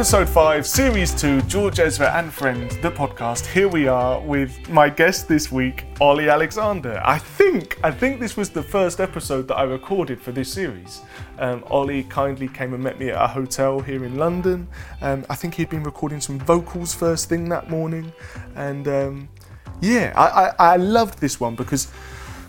Episode 5, Series 2, George Ezra and Friends, the podcast. Here we are with my guest this week, Olly Alexander. I think I think this was the first episode that I recorded for this series. Um, Olly kindly came and met me at a hotel here in London. Um, I think he'd been recording some vocals first thing that morning. And um, yeah, I, I, I loved this one because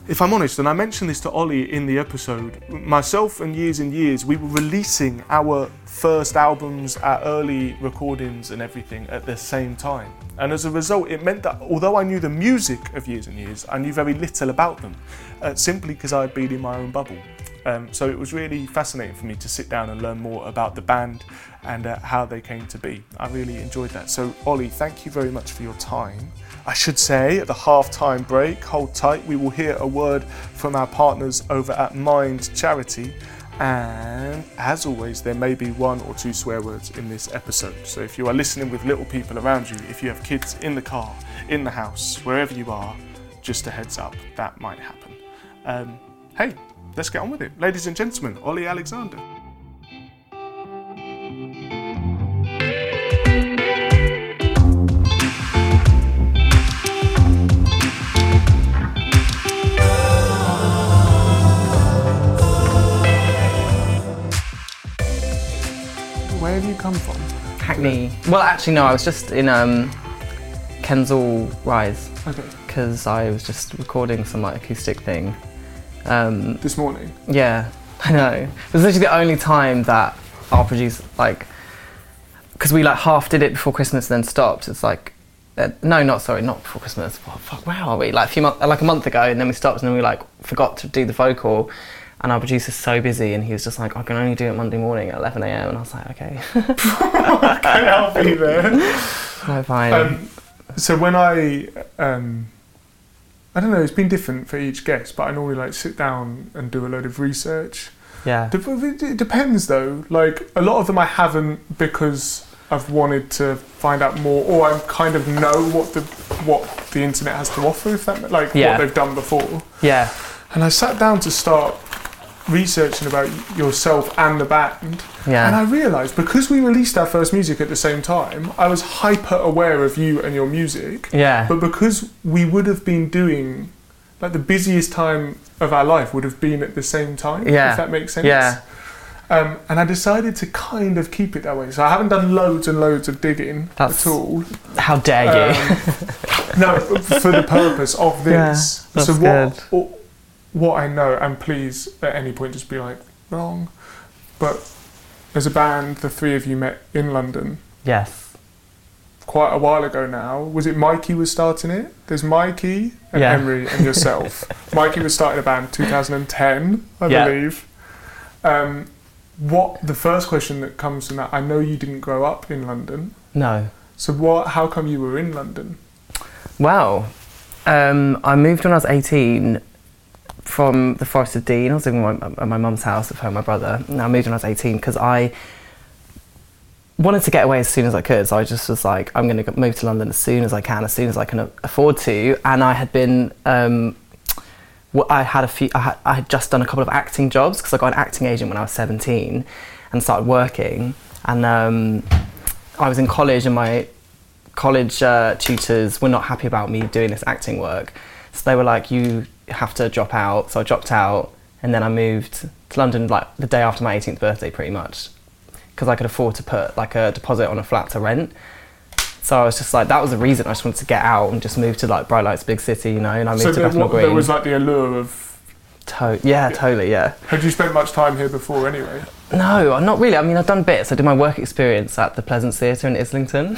if I'm honest, and I mentioned this to Olly in the episode, myself and Years and Years, we were releasing our first albums, our early recordings and everything at the same time. And as a result, it meant that although I knew the music of Years and Years, I knew very little about them, uh, simply because I'd been in my own bubble. Um, so it was really fascinating for me to sit down and learn more about the band and uh, how they came to be. I really enjoyed that. So, Olly, thank you very much for your time. I should say at the half-time break, hold tight, we will hear a word from our partners over at Mind Charity. And as always, there may be one or two swear words in this episode. So if you are listening with little people around you, if you have kids in the car, in the house, wherever you are, just a heads up, that might happen. Um, hey, let's get on with it. Ladies and gentlemen, Olly Alexander. Where have you come from? Hackney. Well, actually, no. I was just in um, Kensal Rise Okay. because I was just recording some like acoustic thing. Um, This morning. yeah, I know. It was literally the only time that our producer like because we like half did it before Christmas and then stopped. It's like. Uh, no, not sorry, not before Christmas. What, fuck, where are we? Like a few months, like a month ago, and then we stopped, and then we like forgot to do the vocal, and our producer's so busy, and he was just like, I can only do it Monday morning at 11 a.m. And I was like, okay, Okay, I'll be there. no, fine. Um, so when I, um, I don't know, it's been different for each guest, but I normally like sit down and do a load of research. yeah, It depends though. Like a lot of them I haven't because I've wanted to find out more, or I kind of know what the what the internet has to offer. If that like Yeah. what they've done before. yeah, And I sat down to start researching about yourself and the band. yeah. And I realised because we released our first music at the same time, I was hyper aware of you and your music. Yeah. But because we would have been doing, like, the busiest time of our life would have been at the same time, Yeah. if that makes sense. Yeah. Um, and I decided to kind of keep it that way. So I haven't done loads and loads of digging That's- at all. How dare you? Um, no, for the purpose of this. Yeah, so what, what I know, and please at any point just be like wrong, but as a band, the three of you met in London yes. quite a while ago now. Was it Mikey was starting it? There's Mikey and Yeah. Emre and yourself. Mikey was starting a band 2010, I Yeah. believe. Um, what the first question that comes from that? I know you didn't grow up in London, No. so what? How come you were in London? Well, um, I moved when I was 18 from the Forest of Dean. I was living at my, mum's house with her and my brother. And I moved when I was 18 because I wanted to get away as soon as I could. So I just was like, I'm going to move to London as soon as I can, as soon as I can afford to. And I had been. Um, I had a few. I had, I had just done a couple of acting jobs because I got an acting agent when I was 17, and started working. And um, I was in college, and my college uh, tutors were not happy about me doing this acting work. So they were like, you have to drop out. So I dropped out and then I moved to London like the day after my 18th birthday pretty much because I could afford to put like a deposit on a flat to rent. So I was just like, that was the reason I just wanted to get out and just move to like Bright Lights, big city, you know, and I moved so to there, Bethnal what, there was like the allure of. To- yeah, totally, yeah. Had you spent much time here before anyway? No, not really. I mean, I've done bits. I did my work experience at the Pleasance Theatre in Islington,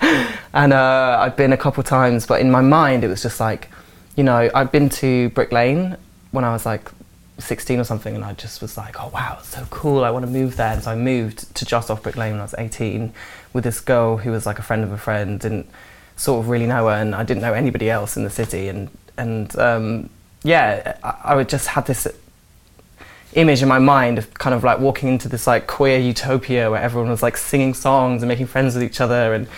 and uh, I've been a couple times. But in my mind, it was just like, you know, I'd been to Brick Lane when I was like 16 or something, and I just was like, oh wow, it's so cool. I want to move there. And so I moved to just off Brick Lane when I was 18 with this girl who was like a friend of a friend. Didn't sort of really know her, and I didn't know anybody else in the city. And and um, yeah, I, I would just had this image in my mind of kind of like walking into this like queer utopia where everyone was like singing songs and making friends with each other and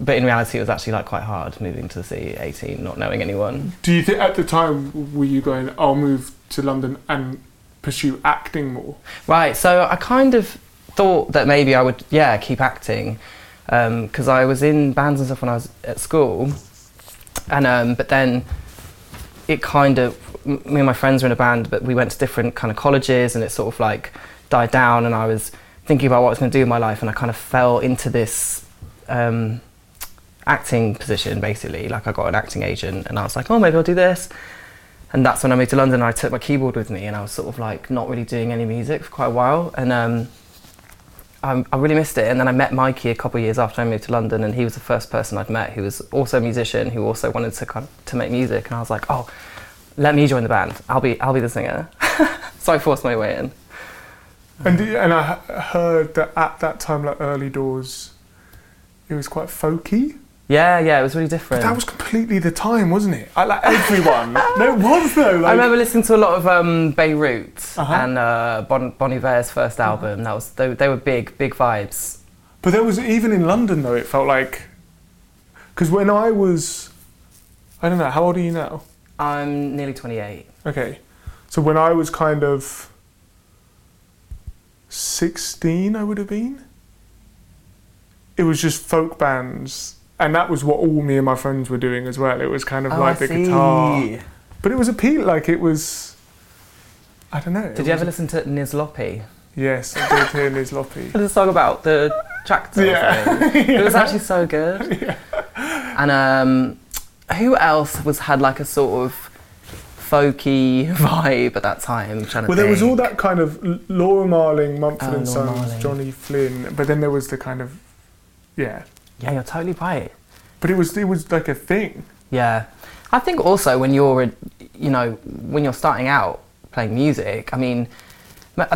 but in reality it was actually like quite hard moving to the city at 18 not knowing anyone Do you think at the time were you going, I'll move to London and pursue acting more? right so i kind of thought that maybe I would, yeah, keep acting because I was in bands and stuff when I was at school, and um, but then it kind of m- me and my friends were in a band, but we went to different kind of colleges, and it sort of like died down, and I was thinking about what I was going to do in my life, and I kind of fell into this. Um, acting position basically like I got an acting agent and I was like oh maybe I'll do this and that's when I moved to London. I took my keyboard with me, and I was sort of like not really doing any music for quite a while, and um, I, I really missed it. And then I met Mikey a couple of years after I moved to London, and he was the first person I'd met who was also a musician who also wanted to kind of, to make music. And I was like, oh, let me join the band. I'll be I'll be the singer. so I forced my way in. And and I heard that at that time, like early doors, it was quite folky. Yeah, yeah, it was really different. That was completely the time, wasn't it? I, like everyone. no, it was though. Like, I remember listening to a lot of um, Beirut Uh-huh. and uh, bon, bon Iver's first album. That was they, they were big, big vibes. But there was even in London though. It felt like because when I was, I don't know. How old are you now? I'm nearly 28. Okay, so when I was kind of sixteen, I would have been. It was just folk bands, and that was what all me and my friends were doing as well. It was kind of like Oh, I the guitar, but it was appeal. Like it was. I don't know. Did you ever listen to Nizlopi? Yes, I did hear Nizlopi. There's a song about the tractor. Yeah. thing. It was actually so good. Yeah. And um, who else was had like a sort of folky vibe at that time? I'm trying to Well, there was all that kind of Laura Marling, Mumford Oh, and Sons, Marling. Johnny Flynn, but then there was the kind of, yeah. Yeah, you're totally right. But it was it was like a thing. Yeah, I think also when you're, you know, when you're starting out playing music, I mean,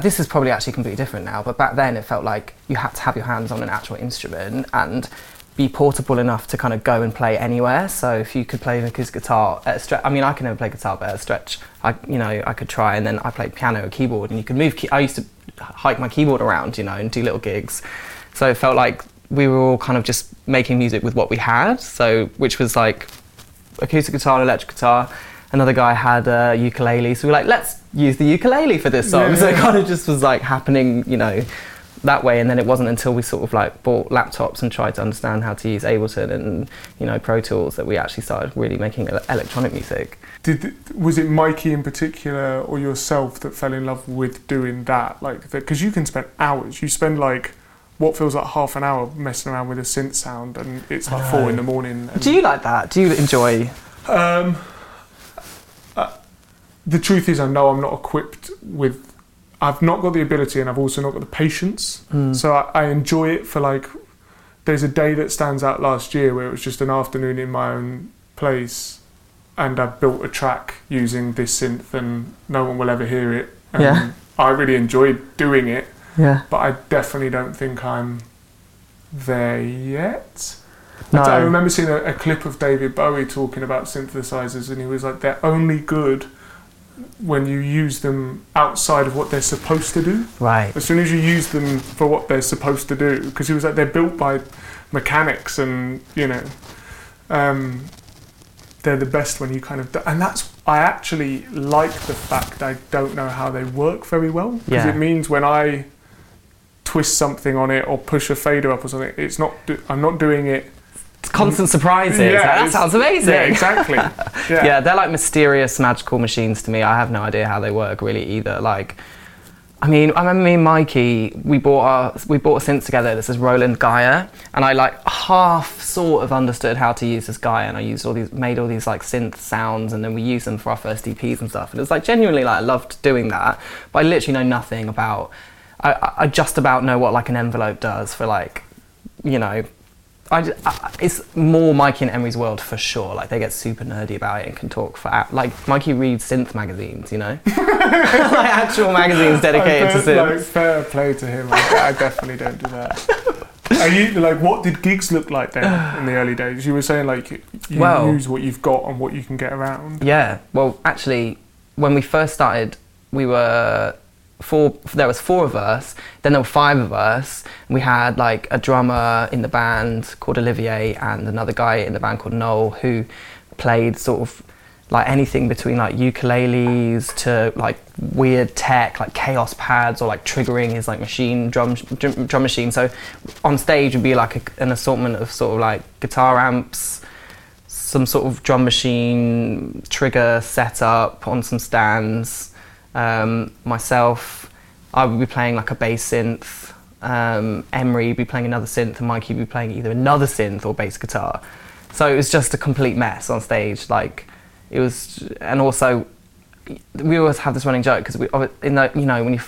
this is probably actually completely different now, but back then it felt like you had to have your hands on an actual instrument and be portable enough to kind of go and play anywhere. So if you could play an acoustic guitar at a stretch, I mean, I can never play guitar, but at a stretch, I, you know, I could try. And then I played piano or keyboard, and you could move. Key- I used to hike my keyboard around, you know, and do little gigs. So it felt like we were all kind of just making music with what we had. So which was like acoustic guitar electric guitar. Another guy had a ukulele, so we were like, let's use the ukulele for this song. Yeah, so it kind of just was like happening, you know, that way. And then it wasn't until we sort of like bought laptops and tried to understand how to use Ableton and you know Pro Tools that we actually started really making electronic music. Did was it Mikey in particular or yourself that fell in love with doing that? Like because you can spend hours. You spend like what feels like half an hour messing around with a synth sound, and it's like four in the morning. Do you like that? Do you enjoy? Um, uh, the truth is, I know I'm not equipped with. I've not got the ability, and I've also not got the patience. Mm. So I, I enjoy it for like. There's a day that stands out last year where it was just an afternoon in my own place, and I built a track using this synth, and no one will ever hear it. And Yeah. I really enjoyed doing it, Yeah. but I definitely don't think I'm there yet. No. I remember seeing a, a clip of David Bowie talking about synthesizers, and he was like, "They're only good when you use them outside of what they're supposed to do. Right. As soon as you use them for what they're supposed to do, because he was like, they're built by mechanics, and you know, um, they're the best when you kind of." Do, and that's I actually like the fact I don't know how they work very well because Yeah. it means when I twist something on it or push a fader up or something, it's not. Do, I'm not doing it. Constant surprises. Yeah, that sounds amazing. Yeah, exactly. Yeah. yeah, they're like mysterious magical machines to me. I have no idea how they work really either. Like, I mean, I remember me and Mikey, we bought our, we bought a synth together. This is Roland Gaia, and I like half sort of understood how to use this Gaia, and I used all these, made all these like synth sounds, and then we used them for our first EPs and stuff. And it was like genuinely like I loved doing that, but I literally know nothing about. I- I, just about know what like an envelope does for like, you know, I, I- it's more Mikey and Emre's world for sure. Like they get super nerdy about it and can talk for like Mikey reads synth magazines, you know, like actual magazines dedicated to synth. like, fair play to him. I, I definitely don't do that. Are you like what did gigs look like then in the early days? You were saying like you Well- use what you've got and what you can get around. Yeah. Well, actually, when we first started, we were four. There was four of us. Then there were five of us. We had like a drummer in the band called Olivier and another guy in the band called Noel who played sort of like anything between like ukuleles to like weird tech like Kaoss pads or like triggering his like machine drum drum, machine so on stage would be like a, an assortment of sort of like guitar amps some sort of drum machine trigger setup on some stands um, myself i would be playing like a bass synth um, emre would be playing another synth and mikey would be playing either another synth or bass guitar so it was just a complete mess on stage like it was, and also we always have this running joke because we in the you know when you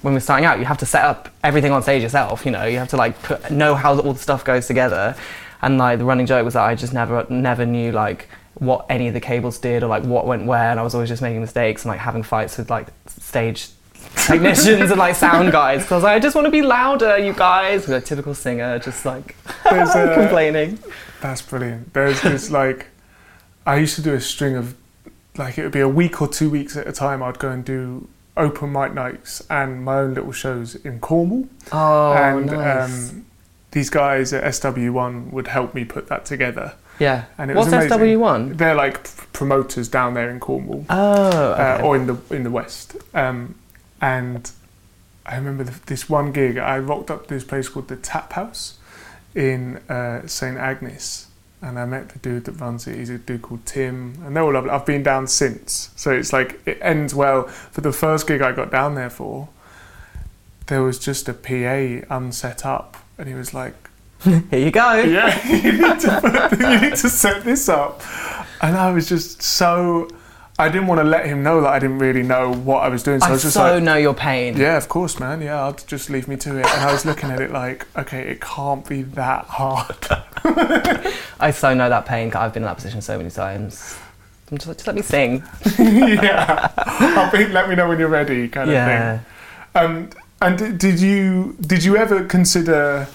when we're starting out you have to set up everything on stage yourself. You know you have to like put, know how all the stuff goes together, and like the running joke was that I just never never knew like what any of the cables did or like what went where, and I was always just making mistakes and like having fights with like stage technicians and like sound guys because I, I just want to be louder, you guys. A typical singer, just like complaining. That's brilliant. There's this like I used to do a string of like it would be a week or two weeks at a time. I'd go and do open mic nights and my own little shows in Cornwall. Oh, and nice. um, these guys at SW1 would help me put that together. Yeah. And it What's was amazing. SW1? They're like promoters down there in Cornwall. Oh. Uh, okay. Uh, or in the in the West. Um, and I remember the, this one gig. I rocked up to this place called the Tap House in uh, St Agnes and I met the dude that runs it. He's a dude called Tim, and they're all lovely. I've been down since, so it's like it ends well. For the first gig I got down there for, there was just a PA unset up, and he was like, "Here you go. Yeah, you need to put, you need to set this up." And I was just so I didn't want to let him know that I didn't really know what I was doing. So I, I was just so like, know your pain. Yeah, of course, man. Yeah, I'll just leave me to it. And I was looking at it like, okay, it can't be that hard. I so know that pain. I've been in that position so many times. Just, just let me sing. yeah, I'll be, let me know when you're ready, kind of thing. Um, and did you did you ever consider?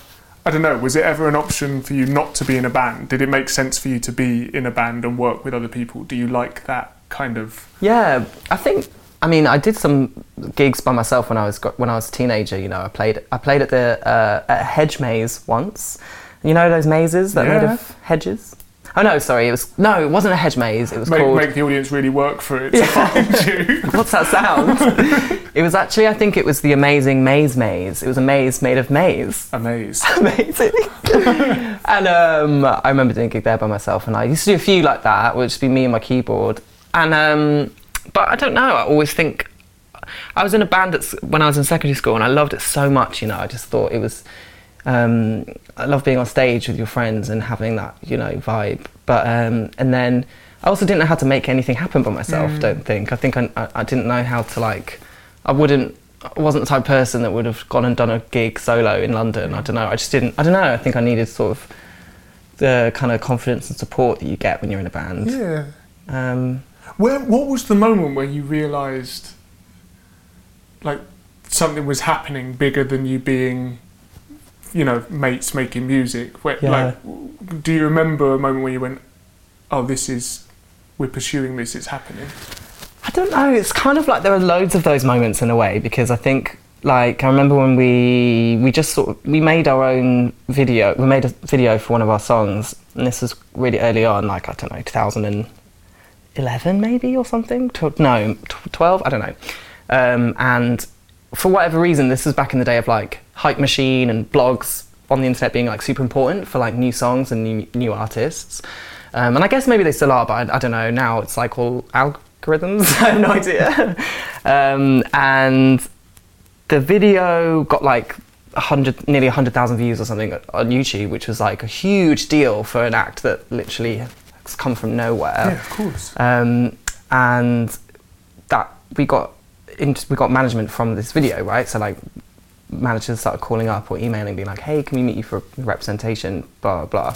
I don't know. Was it ever an option for you not to be in a band? Did it make sense for you to be in a band and work with other people? Do you like that kind of. Yeah, I think. I mean, I did some gigs by myself when I was when I was a teenager. You know, I played I played at the uh, at a hedge maze once. You know those mazes that yeah. made of hedges. Oh no, sorry, it was no, it wasn't a hedge maze. It was make, called. Make the audience really work for it to find you. What's that sound? it was actually, I think it was the amazing maze maze. It was a maze made of maize. A maze. Amazing. and um, I remember doing a gig there by myself, and I used to do a few like that, which would be me and my keyboard. And um, but I don't know. I always think I was in a band that's when I was in secondary school, and I loved it so much. You know, I just thought it was um, I love being on stage with your friends and having that, you know, vibe. But um, and then I also didn't know how to make anything happen by myself. Mm. Don't think. I think I, I didn't know how to like. I wouldn't. I wasn't the type of person that would have gone and done a gig solo in London. I don't know. I just didn't. I don't know. I think I needed sort of the kind of confidence and support that you get when you're in a band. Yeah. Um, where, what was the moment where you realised, like, something was happening bigger than you being you know mates making music. Where yeah. like do you remember a moment where you went oh this is we're pursuing this it's happening i don't know. It's kind of like there are loads of those moments in a way because i think like i remember when we we just sort of we made our own video we made a video for one of our songs and this was really early on like i don't know 2011 maybe or something? No 12 i don't know. Um, and for whatever reason this was back in the day of like Hype Machine and blogs on the internet being like super important for like new songs and new, new artists. Um, and I guess maybe they still are, but I, I, don't know. Now it's like all algorithms. I have no idea. um, and the video got like 100, nearly 100,000 views or something on YouTube, which was like a huge deal for an act that literally has come from nowhere. Yeah, of course. Um, and that we got we got management from this video, right? So like managers started calling up or emailing, being like, "Hey, can we meet you for representation?" Blah blah.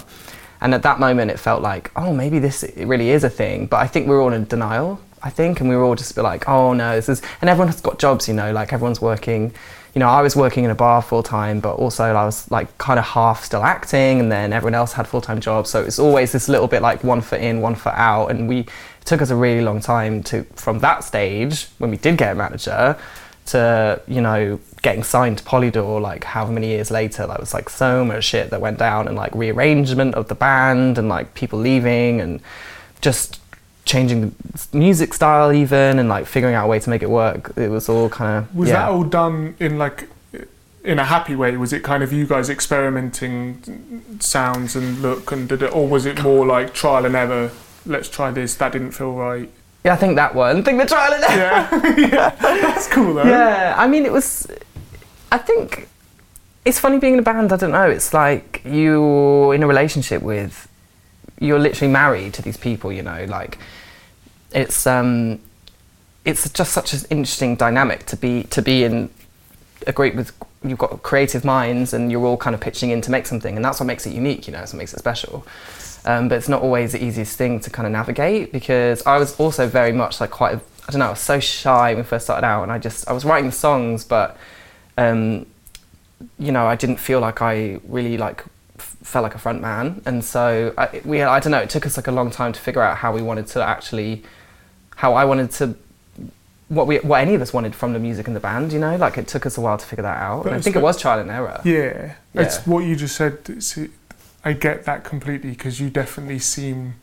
And at that moment, it felt like, "Oh, maybe this really is a thing." But I think we are all in denial. I think, and we were all just like, "Oh no, this is." And everyone has got jobs, you know, like everyone's working. You know, I was working in a bar full time, but also I was like kind of half still acting, and then everyone else had full time jobs. So it's always this little bit like one foot in, one foot out, and we took us a really long time to from that stage when we did get a manager to you know getting signed to Polydor like however many years later that was like so much shit that went down and like rearrangement of the band and like people leaving and just changing the music style even and like figuring out a way to make it work. It was all kind of Was yeah. that all done in like in a happy way? Was it kind of you guys experimenting sounds and look and did it, or was it more like trial and error? Let's try this. That didn't feel right. yeah, I think that one. I think the trial and error. Yeah, yeah. That's cool though. Yeah, I mean, it was. I think it's funny being in a band. I don't know. It's like you're in a relationship with. You're literally married to these people. You know, like it's um, it's just such an interesting dynamic to be to be in a group with. You've got creative minds, and you're all kind of pitching in to make something, and that's what makes it unique. You know, that's what makes it special. Um, but it's not always the easiest thing to kind of navigate because I was also very much like quite. A, I don't know. I was so shy when we first started out, and I just I was writing the songs, but um, you know, I didn't feel like I really like f- felt like a front man, and so I, we I don't know. It took us like a long time to figure out how we wanted to actually, how I wanted to. What we, what any of us wanted from the music and the band, you know, like it took us a while to figure that out. And I think it was trial and error. Yeah, it's what you just said. It's, I get that completely because you definitely seem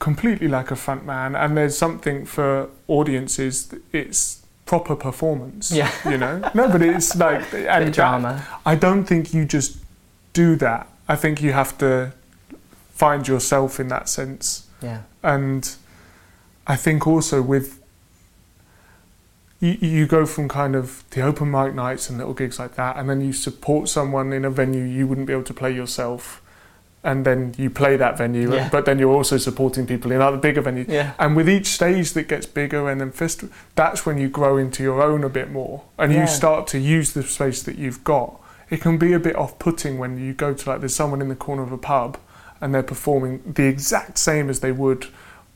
completely like a front man, and there's something for audiences. It's proper performance. Yeah. you know. No, but it's like and that- drama. I don't think you just do that. I think you have to find yourself in that sense. Yeah. And I think also with you, you go from kind of the open mic nights and little gigs like that, and then you support someone in a venue you wouldn't be able to play yourself, and then you play that venue, Yeah. but then you're also supporting people in other bigger venues. Yeah. And with each stage that gets bigger and then festival, that's when you grow into your own a bit more, and Yeah. you start to use the space that you've got. It can be a bit off-putting when you go to like there's someone in the corner of a pub, and they're performing the exact same as they would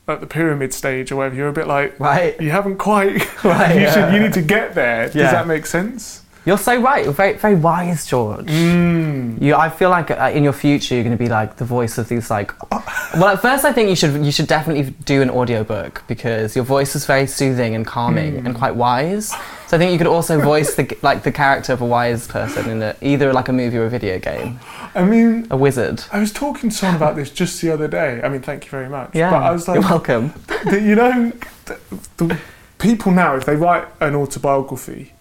at the pyramid stage or whatever. You're a bit like, Right. you haven't quite. Right, you should. You need to get there. Does that make sense? You're so right. You're very, very wise, George. Mm. You, I feel like uh, in your future you're going to be like the voice of these like. Well, at first I think you should you should definitely do an audiobook because your voice is very soothing and calming and quite wise. So I think you could also voice the like the character of a wise person in a, either like a movie or a video game, I mean, a wizard. I was talking to someone about this just the other day. I mean, thank you very much. Yeah, But I was like, you're welcome. the, you know, the, the people now, if they write an autobiography,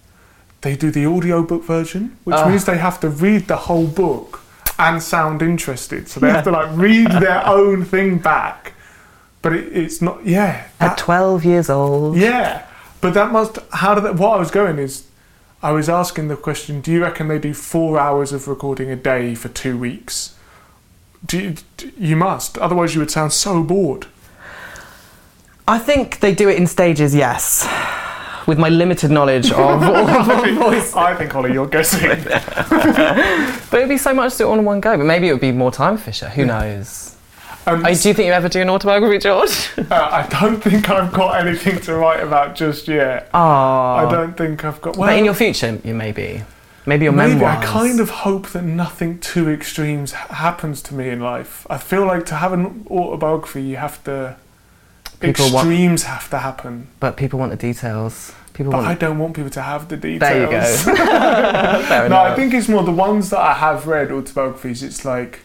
they do the audiobook version, which Ah. means they have to read the whole book and sound interested. So they have to like read their own thing back. But it, it's not, yeah. At 12 years old. yeah. But that must, how did that, what I was going is, I was asking the question, do you reckon they do four hours of recording a day for two weeks? Do you, d- you must, otherwise you would sound so bored. I think they do it in stages. Yes. With my limited knowledge of, of voice I think, Olly, you're guessing. But it'd be so much to do it all in one go. But maybe it would be more time efficient. Who knows? Um, Oh, do you think you ever do an autobiography, George? uh, I don't think I've got anything to write about just yet. Oh. I don't think I've got. Well, but in your future, you may be. maybe. Maybe your maybe memoirs. I kind of hope that nothing too extremes happens to me in life. I feel like to have an autobiography, you have to. People want- extremes have to happen, But people want the details. People but I don't want people to have the details. There you go. No, I think it's more the ones that I have read autobiographies. It's like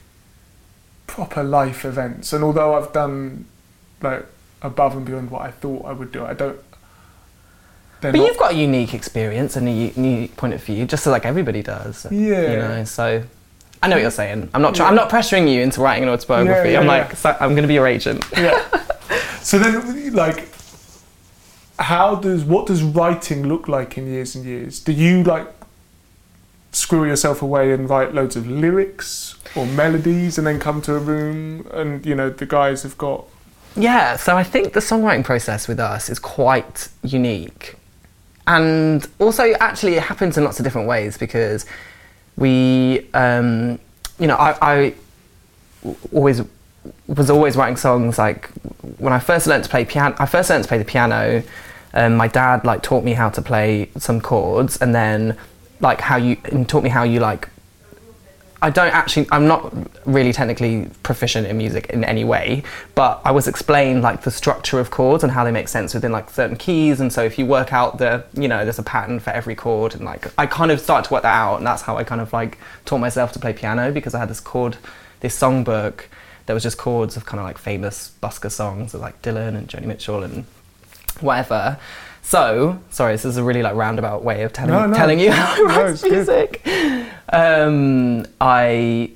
proper life events, and although I've done like above and beyond what I thought I would do, I don't. But not- you've got a unique experience and a unique point of view, just like everybody does. Yeah. You know, so I know what you're saying. I'm not. Try- I'm not pressuring you into writing an autobiography. Yeah, I'm like, yeah. so I'm going to be your agent. yeah. So then, like, how does what does writing look like in years and years? Do you like screw yourself away and write loads of lyrics or melodies, and then come to a room and you know the guys have got Yeah, so I think the songwriting process with us is quite unique. And also, actually, it happens in lots of different ways because we, um, you know, I always was always writing songs. Like when I first learned to play piano, I first learned to play the piano. Um, my dad like taught me how to play some chords, and then like how you and taught me how you like I don't actually. I'm not really technically proficient in music in any way, but I was explained like the structure of chords and how they make sense within like certain keys. And so if you work out the, you know, there's a pattern for every chord, and like I kind of started to work that out, and that's how I kind of like taught myself to play piano because I had this chord, this songbook there was just chords of kind of like famous busker songs of like Dylan and Joni Mitchell and whatever. So, sorry, this is a really like roundabout way of telling No, no. telling you how I write good. music. Um, I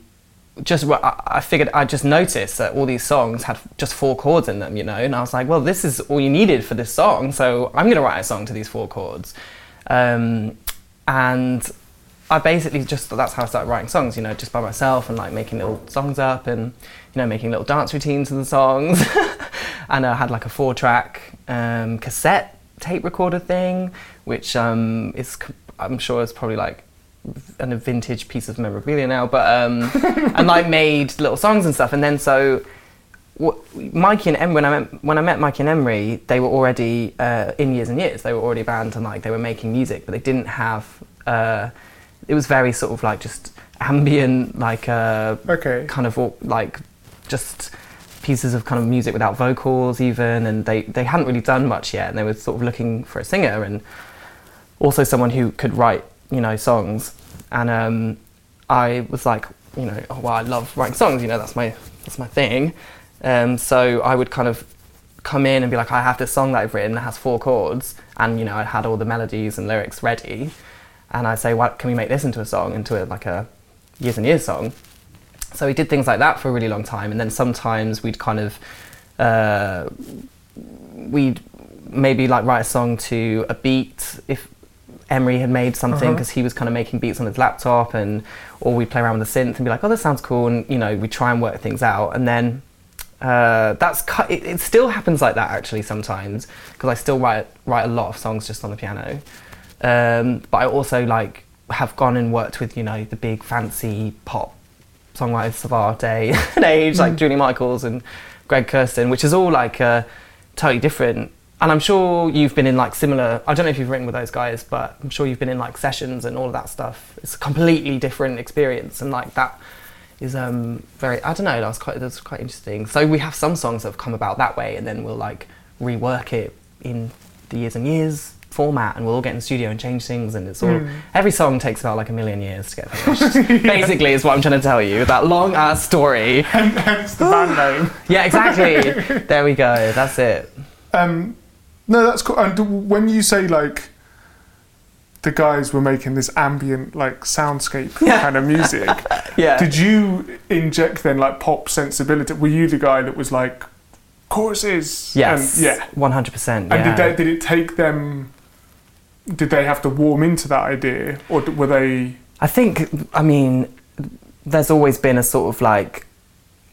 just I figured I just noticed that all these songs had just four chords in them, you know, and I was like, well, this is all you needed for this song, so I'm going to write a song to these four chords. Um, and I basically just that's how I started writing songs, you know, just by myself and like making little songs up and you know making little dance routines to the songs. and I had like a four-track um, cassette tape recorder thing, which um, is I'm sure is probably like an, a vintage piece of memorabilia now, but um, and like made little songs and stuff. And then so what, Mikey and Emre, when I met when I met Mikey and Emre, they were already uh, in years and years. They were already a band and like they were making music, but they didn't have. Uh, it was very sort of like just ambient, like uh, Okay. kind of like just pieces of kind of music without vocals even, and they they hadn't really done much yet, and they were sort of looking for a singer and also someone who could write you know songs. And um, I was like you know oh, well I love writing songs you know that's my that's my thing. Um, so I would kind of come in and be like I have this song that I've written that has four chords and you know I had all the melodies and lyrics ready and I'd say what can we make this into a song into a, like a years and years song so we did things like that for a really long time and then sometimes we'd kind of uh, we'd maybe like write a song to a beat if Emre had made something Uh-huh. because he was kind of making beats on his laptop and or we'd play around with the synth and be like oh this sounds cool and you know we try and work things out and then uh, that's cu- it, it still happens like that actually sometimes because I still write write a lot of songs just on the piano um, but I also like have gone and worked with you know the big fancy pop songwriters of our day and age, like Julia Michaels and Greg Kurstin, which is all like uh, totally different. And I'm sure you've been in like similar. I don't know if you've written with those guys, but I'm sure you've been in like sessions and all of that stuff. It's a completely different experience, and like that is um, very. I don't know. That's quite that's quite interesting. So we have some songs that have come about that way, and then we'll like rework it in the years and years format, and we'll all get in the studio and change things, and it's all. Every song takes about like a million years to get finished. Basically, is what I'm trying to tell you. That long ass story. Hence the band name. Yeah, exactly. there we go. That's it. Um, no, that's cool. And when you say like the guys were making this ambient like soundscape Yeah. kind of music, Yeah. did you inject then like pop sensibility? Were you the guy that was like choruses? yes. And, yeah. One hundred percent. And did they, did it take them? Did they have to warm into that idea, or were they? I think, I mean, there's always been a sort of like,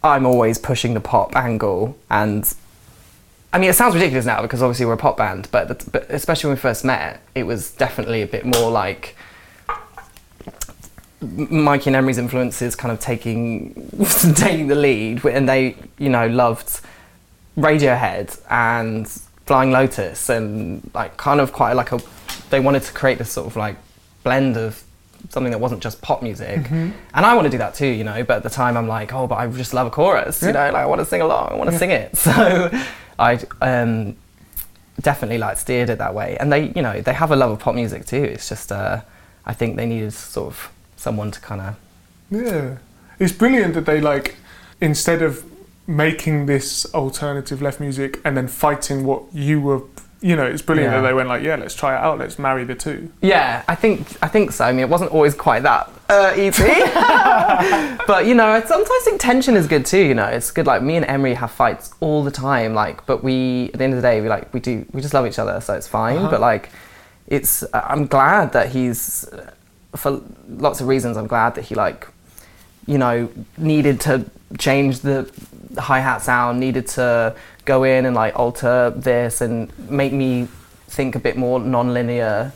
I'm always pushing the pop angle. And I mean, it sounds ridiculous now because obviously we're a pop band, but, but especially when we first met, it was definitely a bit more like Mikey and Emre's influences kind of taking, taking the lead. And they, you know, loved Radiohead and Flying Lotus and like kind of quite like a they wanted to create this sort of like blend of something that wasn't just pop music. And I want to do that too, you know, but at the time I'm like, oh, but I just love a chorus, you know, like I want to sing along, I want to sing it. So I um, definitely like steered it that way. And they, you know, they have a love of pop music too. It's just uh, I think they needed sort of someone to kind of Yeah, it's brilliant that they like instead of making this alternative left music and then fighting what you were. You know, it's brilliant Yeah. that they went like, yeah, let's try it out. Let's marry the two. Yeah, I think I think so. I mean, it wasn't always quite that uh, easy, but you know, I sometimes think tension is good too. You know, it's good. Like me and Emre have fights all the time. Like, but we at the end of the day, we like we do we just love each other, so it's fine. Uh-huh. But like, it's I'm glad that he's for lots of reasons. I'm glad that he like you know needed to change the hi hat sound, needed to go in and like alter this and make me think a bit more non-linearly.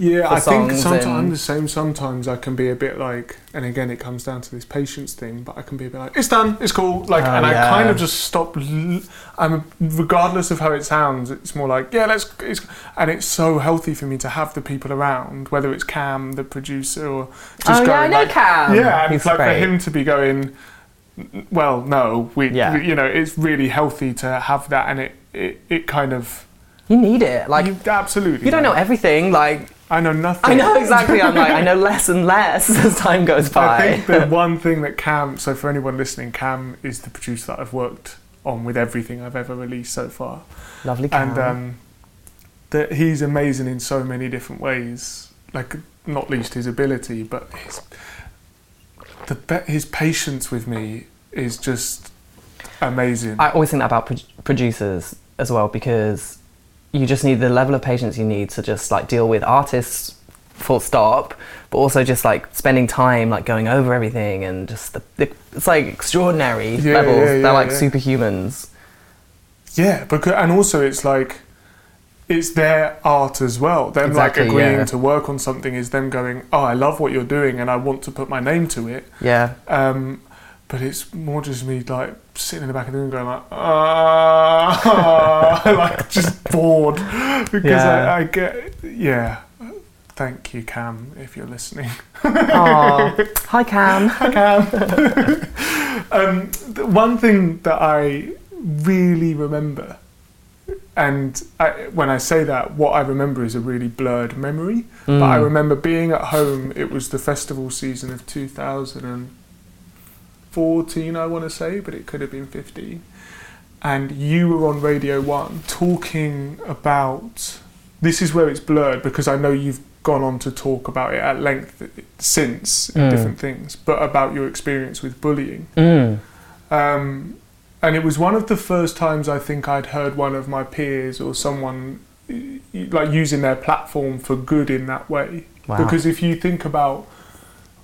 Yeah, I think sometimes I'm the same. Sometimes I can be a bit like, and again, it comes down to this patience thing. But I can be a bit like, it's done, it's cool. Like, Oh, and I kind of just stop. l- I'm regardless of how it sounds. It's more like, yeah, let's. It's, and it's so healthy for me to have the people around, whether it's Cam, the producer, or just oh going yeah, I know like, Cam. yeah, and He's it's like great. for him to be going. Well, no, we, Yeah. you know, it's really healthy to have that, and it, it, it kind of, You need it. Like you, absolutely, you don't know everything. Like I know nothing. I know exactly. I'm like, I know less and less as time goes by. I think the one thing that Cam, so for anyone listening, Cam is the producer that I've worked on with everything I've ever released so far. Lovely Cam. And um, that he's amazing in so many different ways. Like, not least his ability, but his, the, be- his patience with me is just amazing. I always think that about pro- producers as well because you just need the level of patience you need to just like deal with artists full stop but also just like spending time like going over everything and just the, the it's like extraordinary Yeah, levels yeah, they're like yeah. superhumans Yeah, because and also it's like it's their art as well. Them Exactly, like agreeing yeah. to work on something is them going, "Oh, I love what you're doing, and I want to put my name to it." yeah Um, but it's more just me like sitting in the back of the room going like, ah, like just bored because Yeah. I, I get yeah. Thank you, Cam, if you're listening. Hi cam Hi, Cam. um, the one thing that I really remember, and I, when I say that, what I remember is a really blurred memory. But I Mm. remember being at home. It was the festival season of 2014, I want to say, but it could have been 15. And you were on Radio One talking about. This is where it's blurred because I know you've gone on to talk about it at length since in Mm. different things, but about your experience with bullying. Mm. Um, and it was one of the first times I think I'd heard one of my peers or someone like using their platform for good in that way. Wow. Because if you think about,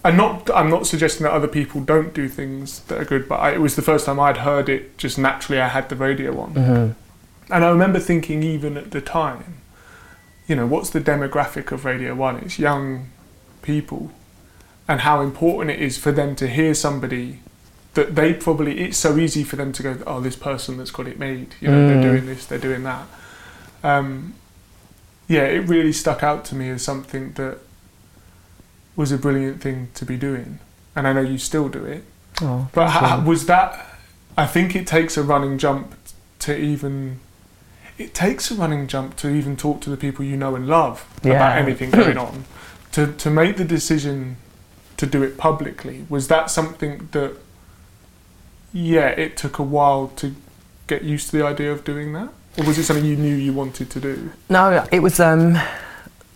I'm not, I'm not suggesting that other people don't do things that are good, but I, it was the first time I'd heard it. Just naturally, I had the radio on, Mhm. and I remember thinking even at the time, you know, what's the demographic of Radio One? It's young people, and how important it is for them to hear somebody that they probably. It's so easy for them to go, oh, this person that's got it made. You know, Mm. they're doing this, they're doing that. Um, yeah, it really stuck out to me as something that was a brilliant thing to be doing, and I know you still do it. Oh, But ha- was that? I think it takes a running jump to even. It takes a running jump to even talk to the people you know and love about anything going on. To to make the decision to do it publicly was that something that. Yeah, it took a while to get used to the idea of doing that, or was it something you knew you wanted to do? No, it was. Um,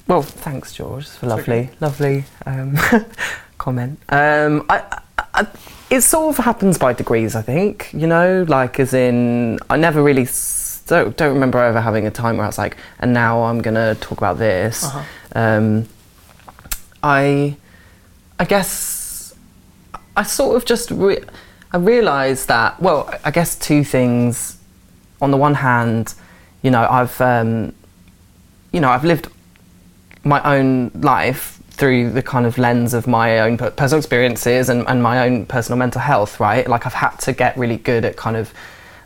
well, thanks, George, for lovely, lovely um, comment. Um, I, I, it sort of happens by degrees, I think. You know, like as in, I never really don't, don't remember ever having a time where I was like, and now I'm gonna talk about this. Uh-huh. Um, I, I guess, I sort of just, re- I realised that. Well, I guess two things. On the one hand, you know, I've, um, you know, I've lived my own life through the kind of lens of my own personal experiences and, and my own personal mental health, right? Like I've had to get really good at kind of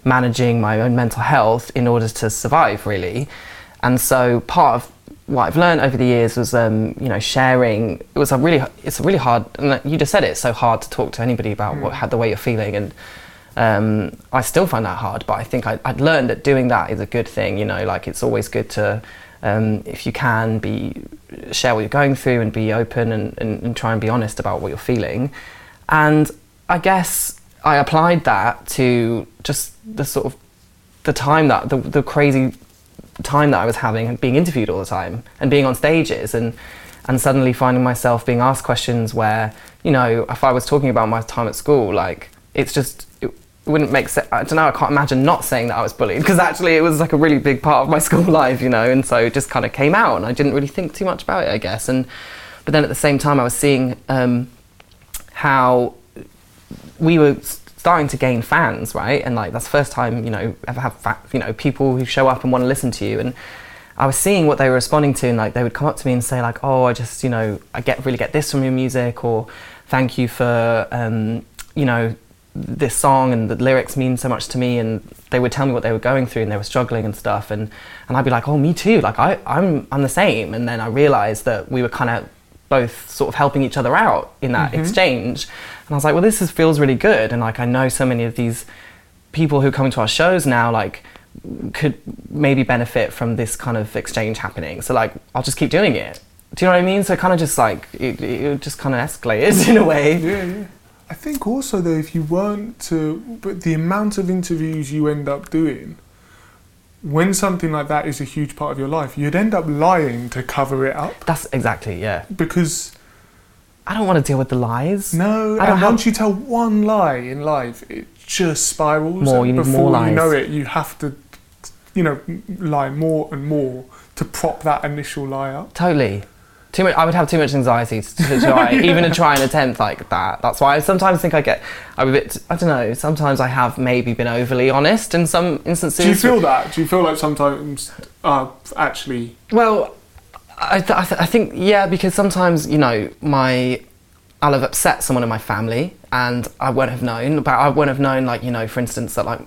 managing my own mental health in order to survive, really. And so part of what I've learned over the years was, um, you know, sharing. It was a really, it's a really hard, and you just said it, it's so hard to talk to anybody about what, how the way you're feeling. And um, I still find that hard, but I think I, I'd learned that doing that is a good thing. You know, like it's always good to, um, if you can, be share what you're going through and be open and, and, and try and be honest about what you're feeling. And I guess I applied that to just the sort of the time that the, the crazy time that I was having being interviewed all the time and being on stages and and suddenly finding myself being asked questions where you know if I was talking about my time at school like it's just it wouldn't make sense I don't know I can't imagine not saying that I was bullied because actually it was like a really big part of my school life you know and so it just kind of came out and I didn't really think too much about it I guess and but then at the same time I was seeing um, how we were starting to gain fans, right? And like that's the first time you know ever have fa- you know people who show up and want to listen to you. And I was seeing what they were responding to, and like they would come up to me and say like, "Oh, I just you know I get really get this from your music," or "Thank you for um, you know this song and the lyrics mean so much to me." And they would tell me what they were going through and they were struggling and stuff. And and I'd be like, "Oh, me too. Like I I'm I'm the same." And then I realized that we were kind of both sort of helping each other out in that exchange. And I was like, well, this is, feels really good. And like, I know so many of these people who come to our shows now, like, could maybe benefit from this kind of exchange happening. So like, I'll just keep doing it. Do you know what I mean? So it kind of just like it, it just kind of escalated in a way. Yeah, yeah. I think also though, if you weren't to, but the amount of interviews you end up doing, when something like that is a huge part of your life, you'd end up lying to cover it up That's exactly yeah. because I don't want to deal with the lies. no, I don't and have- once you tell one lie in life, it just spirals. More, you need before more you know it, you have to, you know, lie more and more to prop that initial lie up. Totally. Too much. I would have too much anxiety to, to try, even to try and attempt like that. That's why I sometimes think I get. I'm a bit. I don't know. Sometimes I have maybe been overly honest in some instances. Do you feel that? Do you feel like sometimes, uh, actually, Well, I, th- I, th- I think yeah, because sometimes you know my I'll have upset someone in my family, and I won't have known. But I won't have known, like you know, for instance, that like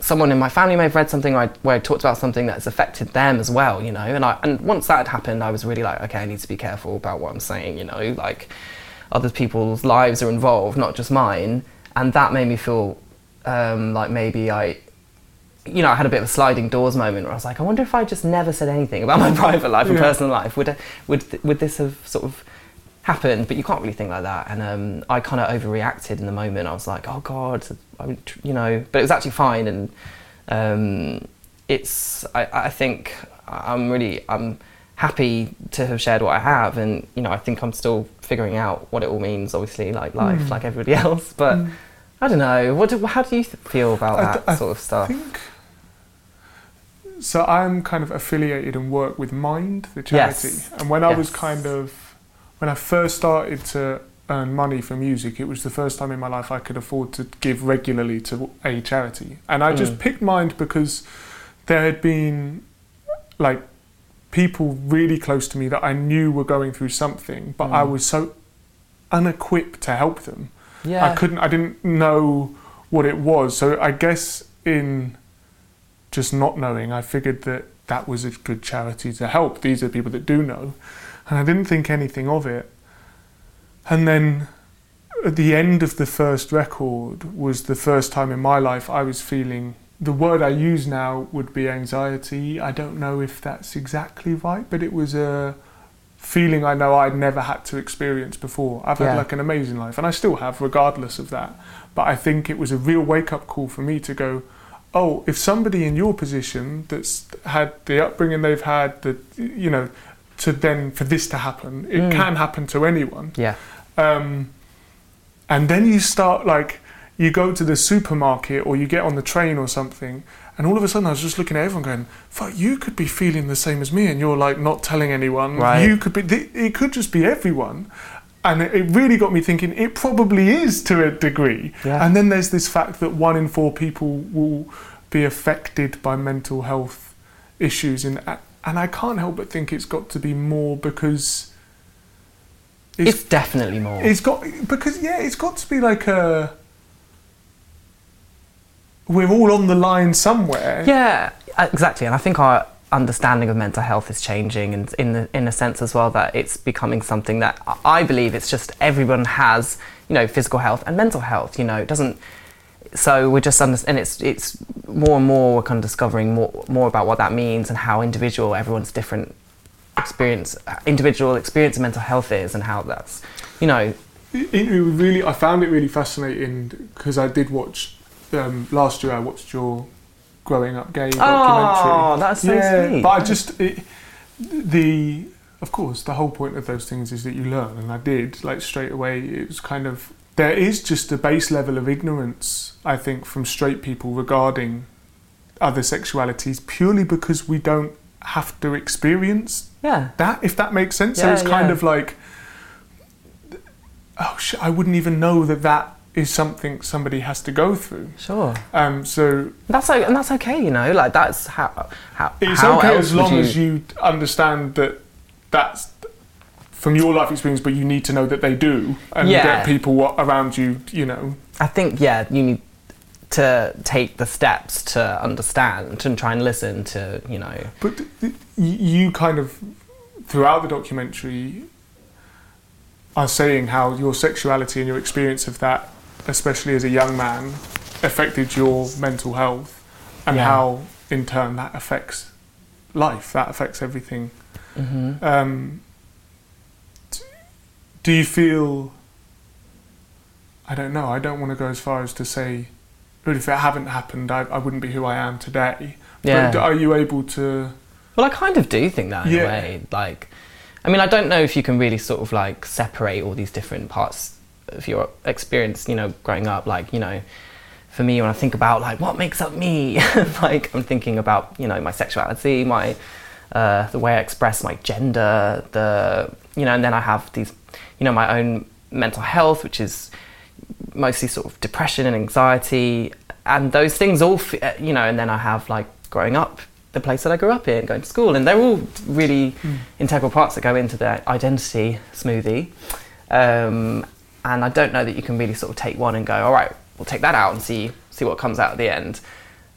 someone in my family may have read something where I, where I talked about something that's affected them as well, you know. And I and once that had happened, I was really like, okay, I need to be careful about what I'm saying, you know, like other people's lives are involved, not just mine, and that made me feel um, like maybe I you know, I had a bit of a sliding doors moment where I was like, I wonder if I just never said anything about my private life and Yeah. personal life, would would would this have sort of happened? But you can't really think like that. And um, I kind of overreacted in the moment. I was like, oh God, I you know. But it was actually fine, and um, it's. I, I think I'm really I'm happy to have shared what I have, and you know, I think I'm still figuring out what it all means. Obviously, like life, Mm. like everybody else, but. Mm. I don't know. What do, how do you th- feel about that th- I sort of stuff? So. I'm kind of affiliated and work with Mind, the charity. Yes. And when I was kind of when I first started to earn money from music, it was the first time in my life I could afford to give regularly to a charity. And I just Mm. picked Mind because there had been like people really close to me that I knew were going through something, but I Mm. was so unequipped to help them. Yeah. I couldn't. I didn't know what it was. So I guess in just not knowing, I figured that that was a good charity to help. These are people that do know, and I didn't think anything of it. And then at the end of the first record was the first time in my life I was feeling. The word I use now would be anxiety. I don't know if that's exactly right, but it was a feeling I know I'd never had to experience before. I've had like an amazing life, and I still have, regardless of that. But I think it was a real wake up call for me to go, oh, if somebody in your position that's had the upbringing they've had, that you know, to then for this to happen, it Mm. can happen to anyone. Yeah. Um, and then you start like you go to the supermarket or you get on the train or something, and all of a sudden I was just looking at everyone going, "Fuck, you could be feeling the same as me," and you're like not telling anyone. Right. You could be. th- It could just be everyone. And it really got me thinking. It probably is to a degree. Yeah. And then there's this fact that one in four people will be affected by mental health issues, and and I can't help but think it's got to be more because It's, definitely more. it's got because yeah, it's got to be like a. We're all on the line somewhere. yeah, exactly. And I think our understanding of mental health is changing, and in the, in a sense as well that it's becoming something that I- believe it's just everyone has, you know, physical health and mental health. You know, it doesn't. So we're just under, and it's it's more and more we're kind of discovering more more about what that means and how individual everyone's different experience, individual experience of mental health is, and how that's, you know, It, it really, I found it really fascinating because I did watch um, last year. I watched your growing up gay ah, documentary. Oh, that's so yeah, sweet. but I just it, the of course the whole point of those things is that you learn, and I did like straight away. It was kind of there is just a base level of ignorance I think from straight people regarding other sexualities purely because we don't have to experience yeah, that if that makes sense. so Yeah, it's kind yeah. of like oh shit, I wouldn't even know that that is something somebody has to go through. sure. Um, so That's o- and that's okay, you know. Like that's how how it's how okay as long as you understand that that's from your life experience, but you need to know that they do, and Yeah. that people around you, you know. I think yeah, you need to take the steps to understand and try and listen to you know. But th- th- you kind of throughout the documentary are saying how your sexuality and your experience of that, especially as a young man, affected your mental health, and Yeah. how in turn that affects life. That affects everything. hmm Um, do you feel? I don't know. I don't want to go as far as to say, but if it hadn't happened, I, I wouldn't be who I am today. Yeah. But are you able to? Well, I kind of do think that in Yeah. a way. Like, I mean, I don't know if you can really sort of like separate all these different parts of your experience, you know, growing up. Like, you know, for me, when I think about like what makes up me, like I'm thinking about you know my sexuality, my uh, the way I express my gender, the you know, and then I have these, you know, my own mental health, which is mostly sort of depression and anxiety, and those things all, uh, you know, and then I have like growing up, the place that I grew up in, going to school, and they're all really integral parts that go into the identity smoothie. Um, and I don't know that you can really sort of take one and go, all right, we'll take that out and see see what comes out at the end.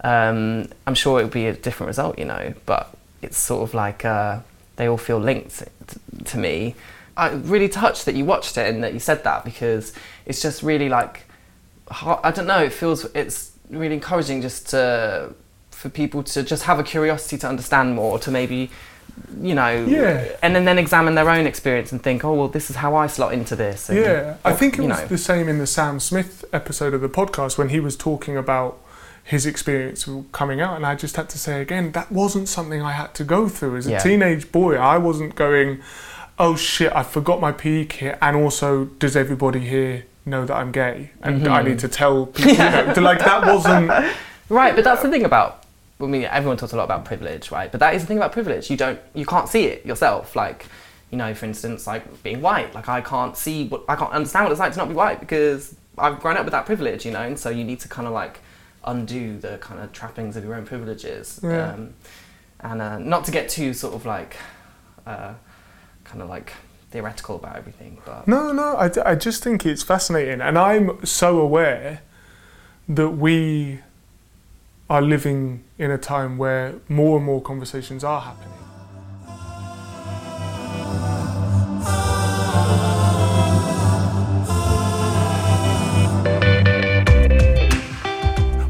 Um, I'm sure it would be a different result, you know, but it's sort of like uh, they all feel linked t- to me. I really touched that you watched it and that you said that because it's just really like I don't know. It feels it's really encouraging just to for people to just have a curiosity to understand more, to maybe you know, Yeah. and then then examine their own experience and think, oh well, this is how I slot into this. And, Yeah, I think it was know. the same in the Sam Smith episode of the podcast when he was talking about his experience coming out, and I just had to say again that wasn't something I had to go through as a Yeah. teenage boy. I wasn't going, "Oh shit, I forgot my PE kit," and also, does everybody here know that I'm gay, and I Mhm. need to tell people? You know, like that wasn't. Right, but that's the thing about. I mean, everyone talks a lot about privilege, right? But that is the thing about privilege. You don't, you can't see it yourself. Like, you know, for instance, like being white. Like, I can't see what I can't understand what it's like to not be white because I've grown up with that privilege, you know. And so you need to kind of like undo the kind of trappings of your own privileges, Yeah. um, and uh, not to get too sort of like, uh, kind of like theoretical about everything. But No, no, I, I just think it's fascinating. And I'm so aware that we are living in a time where more and more conversations are happening.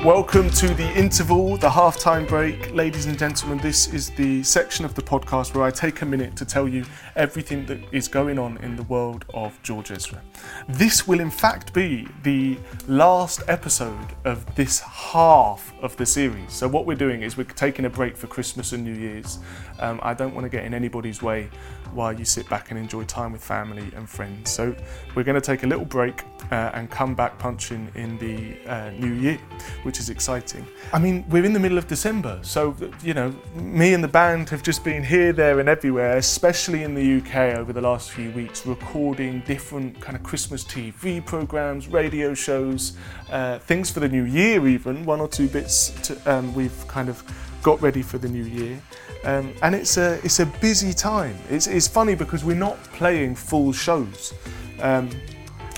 Welcome to the interval, the halftime break. Ladies and gentlemen, this is the section of the podcast where I take a minute to tell you everything that is going on in the world of George Ezra. This will, in fact, be the last episode of this half of the series. So, what we're doing is we're taking a break for Christmas and New Year's. Um, I don't want to get in anybody's way while you sit back and enjoy time with family and friends. So, we're going to take a little break uh, and come back punching in the uh, new year, which is exciting. I mean, we're in the middle of December, so you know, me and the band have just been here, there, and everywhere, especially in the UK over the last few weeks, recording different kind of Christmas TV programs, radio shows, uh, things for the new year, even one or two bits to, um, we've kind of got ready for the new year. Um, and it's a it's a busy time. It's, it's funny because we're not playing full shows. Um,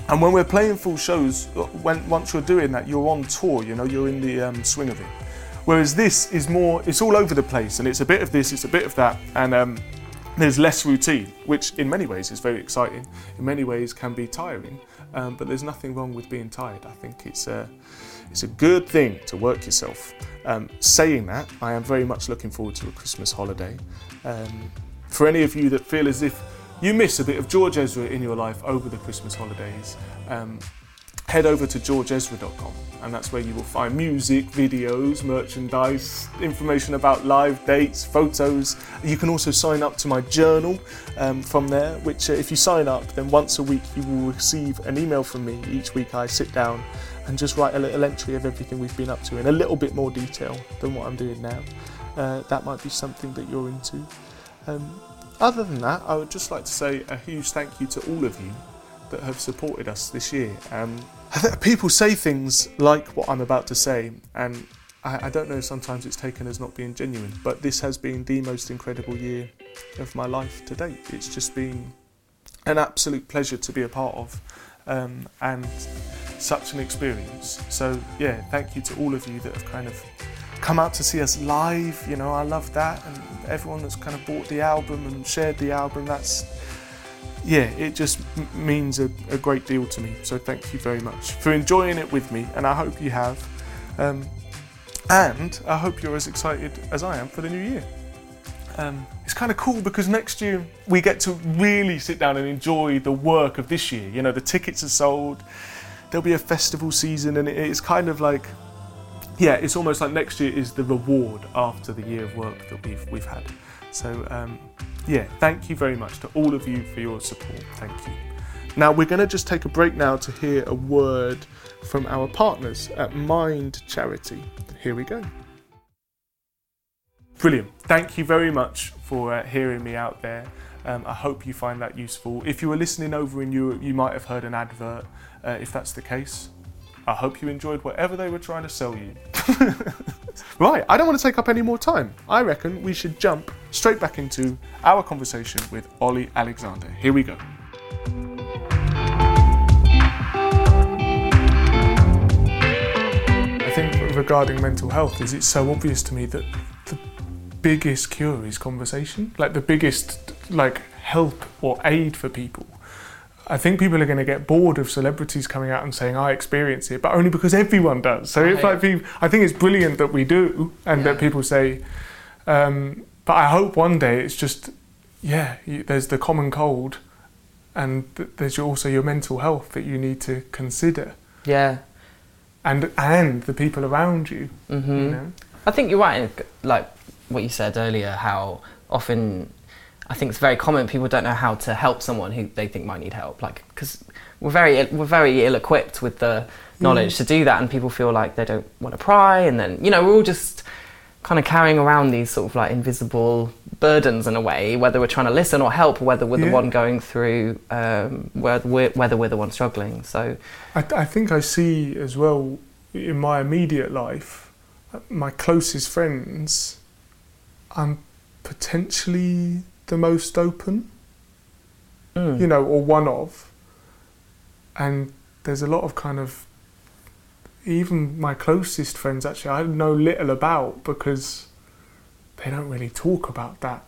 and when we're playing full shows, when once you're doing that, you're on tour. You know, you're in the um, swing of it. Whereas this is more, it's all over the place, and it's a bit of this, it's a bit of that, and um, there's less routine, which in many ways is very exciting. In many ways can be tiring, um, but there's nothing wrong with being tired. I think it's a, it's a good thing to work yourself. Um, saying that, I am very much looking forward to a Christmas holiday. Um, for any of you that feel as if you miss a bit of George Ezra in your life over the Christmas holidays, um, head over to georgeezra.com and that's where you will find music, videos, merchandise, information about live dates, photos. You can also sign up to my journal um, from there, which uh, if you sign up, then once a week you will receive an email from me. Each week I sit down and just write a little entry of everything we've been up to in a little bit more detail than what I'm doing now. Uh, that might be something that you're into. Um, other than that, I would just like to say a huge thank you to all of you that have supported us this year. Um, people say things like what I'm about to say, and I, I don't know, sometimes it's taken as not being genuine, but this has been the most incredible year of my life to date. It's just been an absolute pleasure to be a part of, um, and such an experience. So, yeah, thank you to all of you that have kind of come out to see us live. You know, I love that, and everyone that's kind of bought the album and shared the album. That's yeah, it just m- means a, a great deal to me. So thank you very much for enjoying it with me, and I hope you have. Um, and I hope you're as excited as I am for the new year. Um, it's kind of cool because next year we get to really sit down and enjoy the work of this year. You know, the tickets are sold, there'll be a festival season, and it's kind of like, yeah, it's almost like next year is the reward after the year of work that we've we've had. So, um, yeah, thank you very much to all of you for your support. Thank you. Now we're going to just take a break now to hear a word from our partners at Mind Charity. Here we go. Brilliant. Thank you very much for uh, hearing me out there. Um, I hope you find that useful. If you were listening over in Europe, you might have heard an advert. Uh, if that's the case, I hope you enjoyed whatever they were trying to sell you. right, I don't want to take up any more time. I reckon we should jump straight back into our conversation with Olly Alexander. Here we go. I think regarding mental health is it's so obvious to me that biggest cure is conversation. Like the biggest like help or aid for people. I think people are going to get bored of celebrities coming out and saying I experience it, but only because everyone does. So if Right. like people, I think it's brilliant that we do, and that people say. Um, but I hope one day it's just, yeah, you, there's the common cold, and th- there's also your mental health that you need to consider, Yeah. and and the people around you. hmm You know, I think you're right. Like what you said earlier, how often I think it's very common people don't know how to help someone who they think might need help. Like because we're very we're very ill equipped with the knowledge to do that, and people feel like they don't want to pry, and then you know we're all just kind of carrying around these sort of like invisible burdens in a way, whether we're trying to listen or help, or whether we're Yeah. the one going through, um, whether we're, whether we're the one struggling. So I, I think I see as well in my immediate life, my closest friends, I'm potentially the most open, mm, you know, or one of. And there's a lot of kind of, even my closest friends actually, I know little about because they don't really talk about that.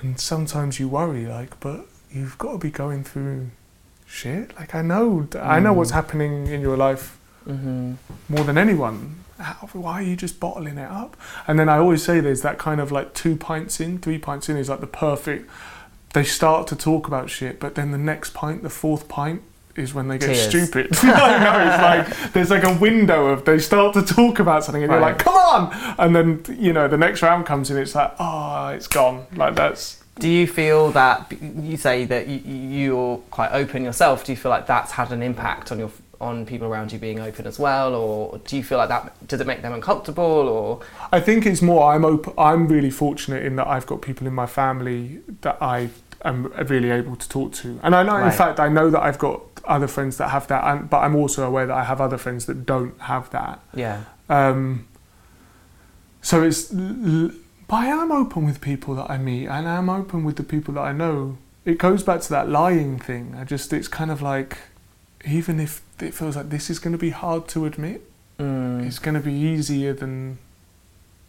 And sometimes you worry, like, but you've got to be going through shit. Like, I know, I know what's Mm. happening in your life hmm more than anyone. How, why are you just bottling it up? And then I always say there's that kind of like two pints in, three pints in is like the perfect. They start to talk about shit, but then the next pint, the fourth pint, is when they get Tears. stupid. It's like there's like a window of they start to talk about something, and you're like, come on, and then you know the next round comes in, it's like, oh, it's gone. Like that's Do you feel that you say that you, you're quite open yourself? Do you feel like that's had an impact on your on people around you being open as well, or do you feel like that does it make them uncomfortable? Or I think it's more. I'm open. I'm really fortunate in that I've got people in my family that I am really able to talk to, and I know, in fact, I know that I've got other friends that have that, and, but I'm also aware that I have other friends that don't have that. yeah, Um, so it's, l- l- but I am open with people that I meet, and I'm open with the people that I know. It goes back to that lying thing. I just, it's kind of like, even if it feels like this is going to be hard to admit, mm. it's going to be easier than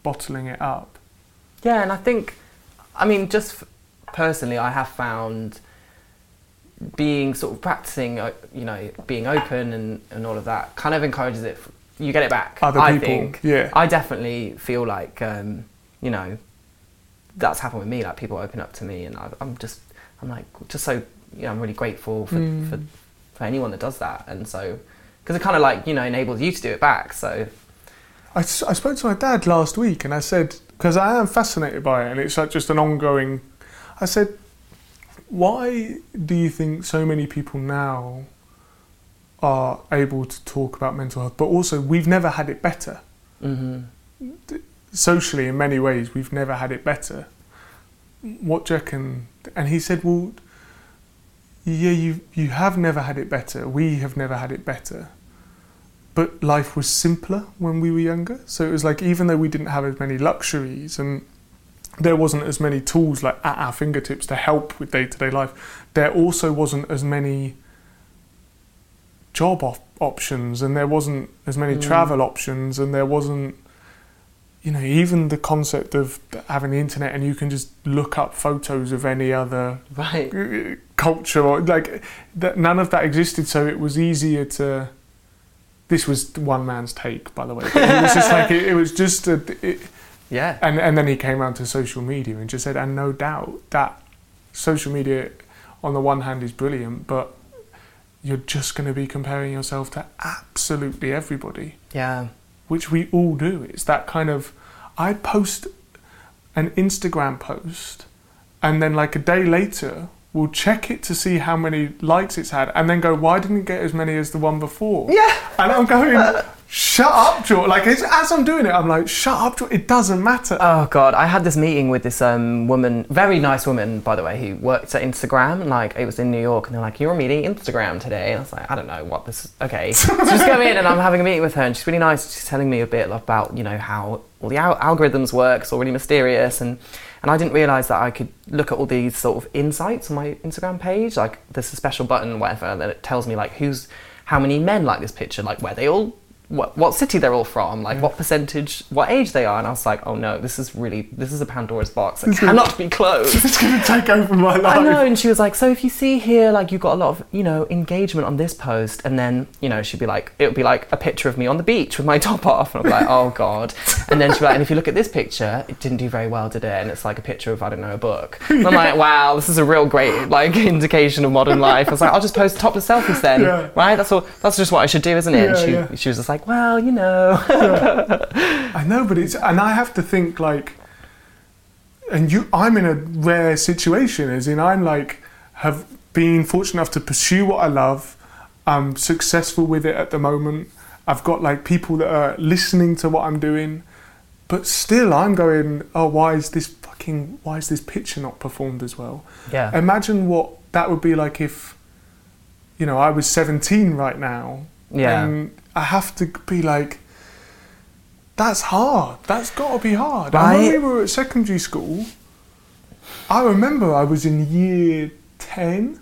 bottling it up. yeah, and I think, I mean, just f- personally, I have found being sort of practicing, uh, you know, being open and, and all of that kind of encourages it. f- You get it back. Other I people, think. yeah. I definitely feel like, um, you know, that's happened with me. Like people open up to me, and I, I'm just, I'm like, just so, you know, I'm really grateful for Mm. for, for anyone that does that, and so because it kind of like you know enables you to do it back. So I, I spoke to my dad last week and I said, because I am fascinated by it and it's like just an ongoing. I said, why do you think so many people now are able to talk about mental health? But also, we've never had it better. hmm Socially, in many ways, we've never had it better. What do you reckon? And he said, well, yeah, you, you have never had it better. We have never had it better. but life was simpler when we were younger. So it was like even though we didn't have as many luxuries and there wasn't as many tools like at our fingertips to help with day to day life, there also wasn't as many job op- options and there wasn't as many Mm. travel options and there wasn't you know even the concept of having the internet and you can just look up photos of any other right. uh, culture or like that none of that existed so it was easier to this was one man's take by the way it was just like it, it was just a, it, Yeah. And and then he came around to social media and just said, and no doubt that social media, on the one hand, is brilliant, but you're just going to be comparing yourself to absolutely everybody, Yeah. Which we all do. It's that kind of, I'd post an Instagram post, and then like a day later, we'll check it to see how many likes it's had, and then go, why didn't it get as many as the one before? Yeah. And I'm going, shut up, George. Like, it's, as I'm doing it, I'm like, shut up, George. It doesn't matter. Oh god, I had this meeting with this um, woman, very nice woman by the way, who worked at Instagram. Like it was in New York, and they're like, "You're meeting Instagram today." And I was like, "I don't know what this." is. Okay, so just go in, and I'm having a meeting with her, and she's really nice. She's telling me a bit about you know how all the al- algorithms work. It's all really mysterious, and and I didn't realize that I could look at all these sort of insights on my Instagram page. Like there's a special button, whatever, that it tells me like who's how many men like this picture, like where they all what, what city they're all from, like what percentage, what age they are, and I was like, oh no, this is really, this is a Pandora's box that cannot be closed. It's going to take over my life. I know, and she was like, so if you see here, like you've got a lot of, you know, engagement on this post, and then, you know, she'd be like, it would be like a picture of me on the beach with my top off, and I'm like, oh god, and then she'd be like, and if you look at this picture, it didn't do very well, did it? And it's like a picture of, I don't know, a book. And I'm like, wow, this is a real great like indication of modern life. I was like, I'll just post topless selfies then, Yeah. right? That's all. That's just what I should do, isn't it? and she, yeah. she was just like, well, you know. I know, but it's and I have to think like, and you, I'm in a rare situation, as in I'm like have been fortunate enough to pursue what I love. I'm successful with it at the moment. I've got like people that are listening to what I'm doing, but still I'm going, oh, why is this fucking, why is this picture not performed as well? Yeah. Imagine what that would be like if, you know, I was 17 right now. Yeah. And I have to be like, that's hard. That's got to be hard. And when we were at secondary school, I remember I was in year 10,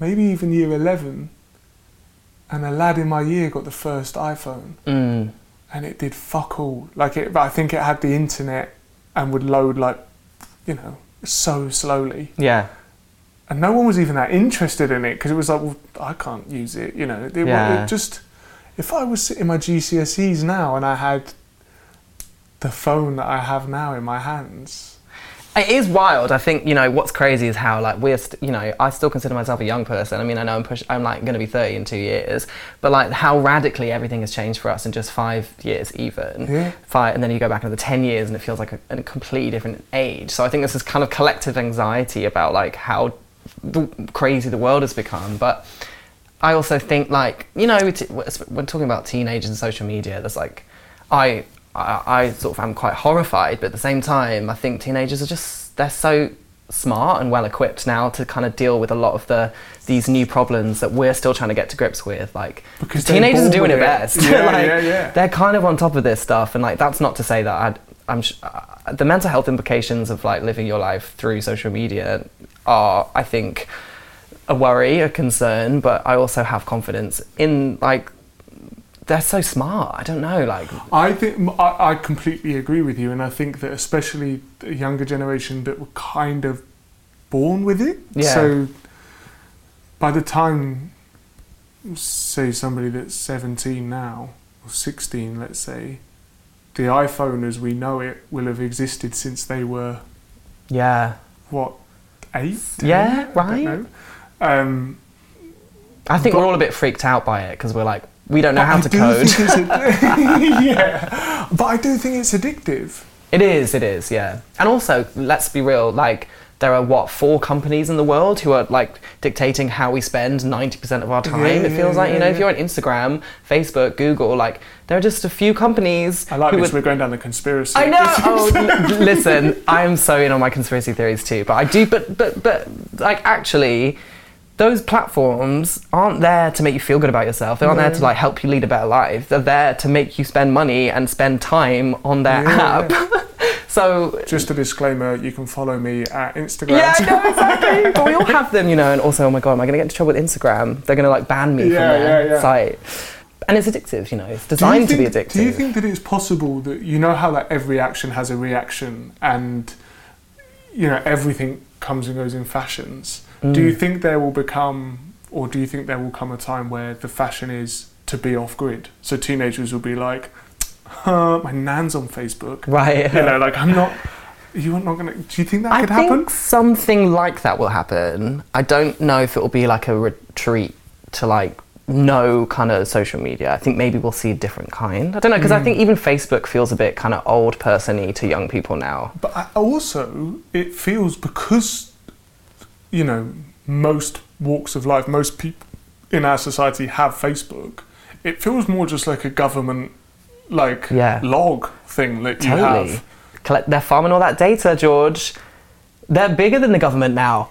maybe even year 11, and a lad in my year got the first iPhone Mm. and it did fuck all. Like it, I think it had the internet and would load like, you know, so slowly. Yeah. And no one was even that interested in it because it was like, well, I can't use it. You know, it, it- Yeah. it just. If I was sitting my GCSEs now and I had the phone that I have now in my hands, It is wild. I think you know what's crazy is how like we're st- you know I still consider myself a young person. I mean I know I'm push- I'm like going to be 30 in two years, but like how radically everything has changed for us in just five years even. Yeah. Five and then you go back another 10 years and it feels like a, a completely different age. So I think this is kind of collective anxiety about like how the, crazy the world has become, but. I also think like you know when talking about teenagers and social media, there's like I, I I sort of am quite horrified, but at the same time, I think teenagers are just they're so smart and well equipped now to kind of deal with a lot of the these new problems that we're still trying to get to grips with. Like Because teenagers are doing it it. best. Yeah, like, yeah, yeah. They're kind of on top of this stuff, and like that's not to say that I'd, I'm sh- uh, the mental health implications of like living your life through social media are, I think a worry, a concern, but I also have confidence in like they're so smart. I don't know, like I think I, I completely agree with you, and I think that especially the younger generation that were kind of born with it. Yeah. So by the time, say, somebody that's seventeen now or sixteen, let's say, the iPhone as we know it will have existed since they were yeah. what eight? Yeah, 10? I right. Um, I think But- we're all a bit freaked out by it because we're like we don't know how I to code. yeah, but I do think it's addictive. It is, it is, yeah. And also, let's be real, like there are what four companies in the world who are like dictating how we spend 90% of our time. Yeah, it feels yeah, like, you know, if you're on Instagram, Facebook, Google, like there are just a few companies I like this. would We're going down the conspiracy. I know. Oh, listen, I am so in on my conspiracy theories too. But I do. But but but like actually, those platforms aren't there to make you feel good about yourself. They aren't there to like help you lead a better life. They're there to make you spend money and spend time on their Yeah, app. so. Just a disclaimer: you can follow me at Instagram. Yeah, I know exactly. but we all have them, you know. And also, oh my god, am I going to get into trouble with Instagram? They're going to like ban me Yeah, from their yeah, yeah. site. And it's addictive, you know. It's Do you designed to be addictive. Do you think that it's possible that you know how like every action has a reaction, and you know everything comes and goes in fashions? Mm. Do you think there will become, or do you think there will come a time where the fashion is to be off grid? So teenagers will be like, huh, my nan's on Facebook. Right. You know, like I'm not. You're not gonna. Do you think that could happen? I could think happen? something like that will happen. I don't know if it will be like a retreat to like no kind of social media. I think maybe we'll see a different kind. I don't know because I think even Facebook feels a bit kind of old person-y to young people now. But I, also, it feels because, you know, most walks of life, most people in our society have Facebook. It feels more just like a government, like Yeah. log thing that you Totally. have. Collect, they're farming all that data, George. They're bigger than the government now.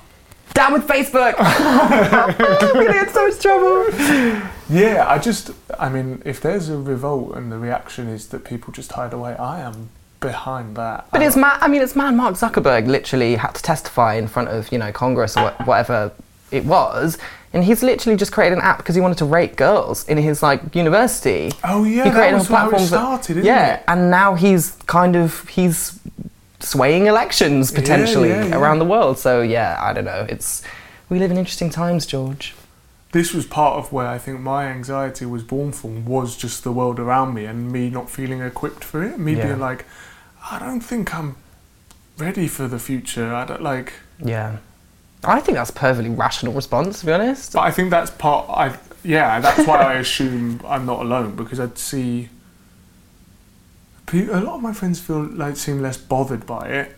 Down with Facebook! I'm gonna get so much trouble. Yeah, I just, I mean, if there's a revolt and the reaction is that people just hide away, I am behind that. But it's uh, mad. I mean, it's mad. Mark Zuckerberg literally had to testify in front of you know Congress or wha- whatever it was, and he's literally just created an app because he wanted to rate girls in his like university. Oh yeah, he that was a how it platform that- started, isn't yeah, it? and now he's kind of he's swaying elections Yeah, potentially yeah, yeah. around the world. So yeah, I don't know. It's we live in interesting times, George. This was part of where I think my anxiety was born from was just the world around me and me not feeling equipped for it. Me Yeah. being like, I don't think I'm ready for the future. I don't like. Yeah, I think that's a perfectly rational response. To be honest. But I think that's part. I yeah, that's why I assume I'm not alone because I'd see. A lot of my friends feel like seem less bothered by it.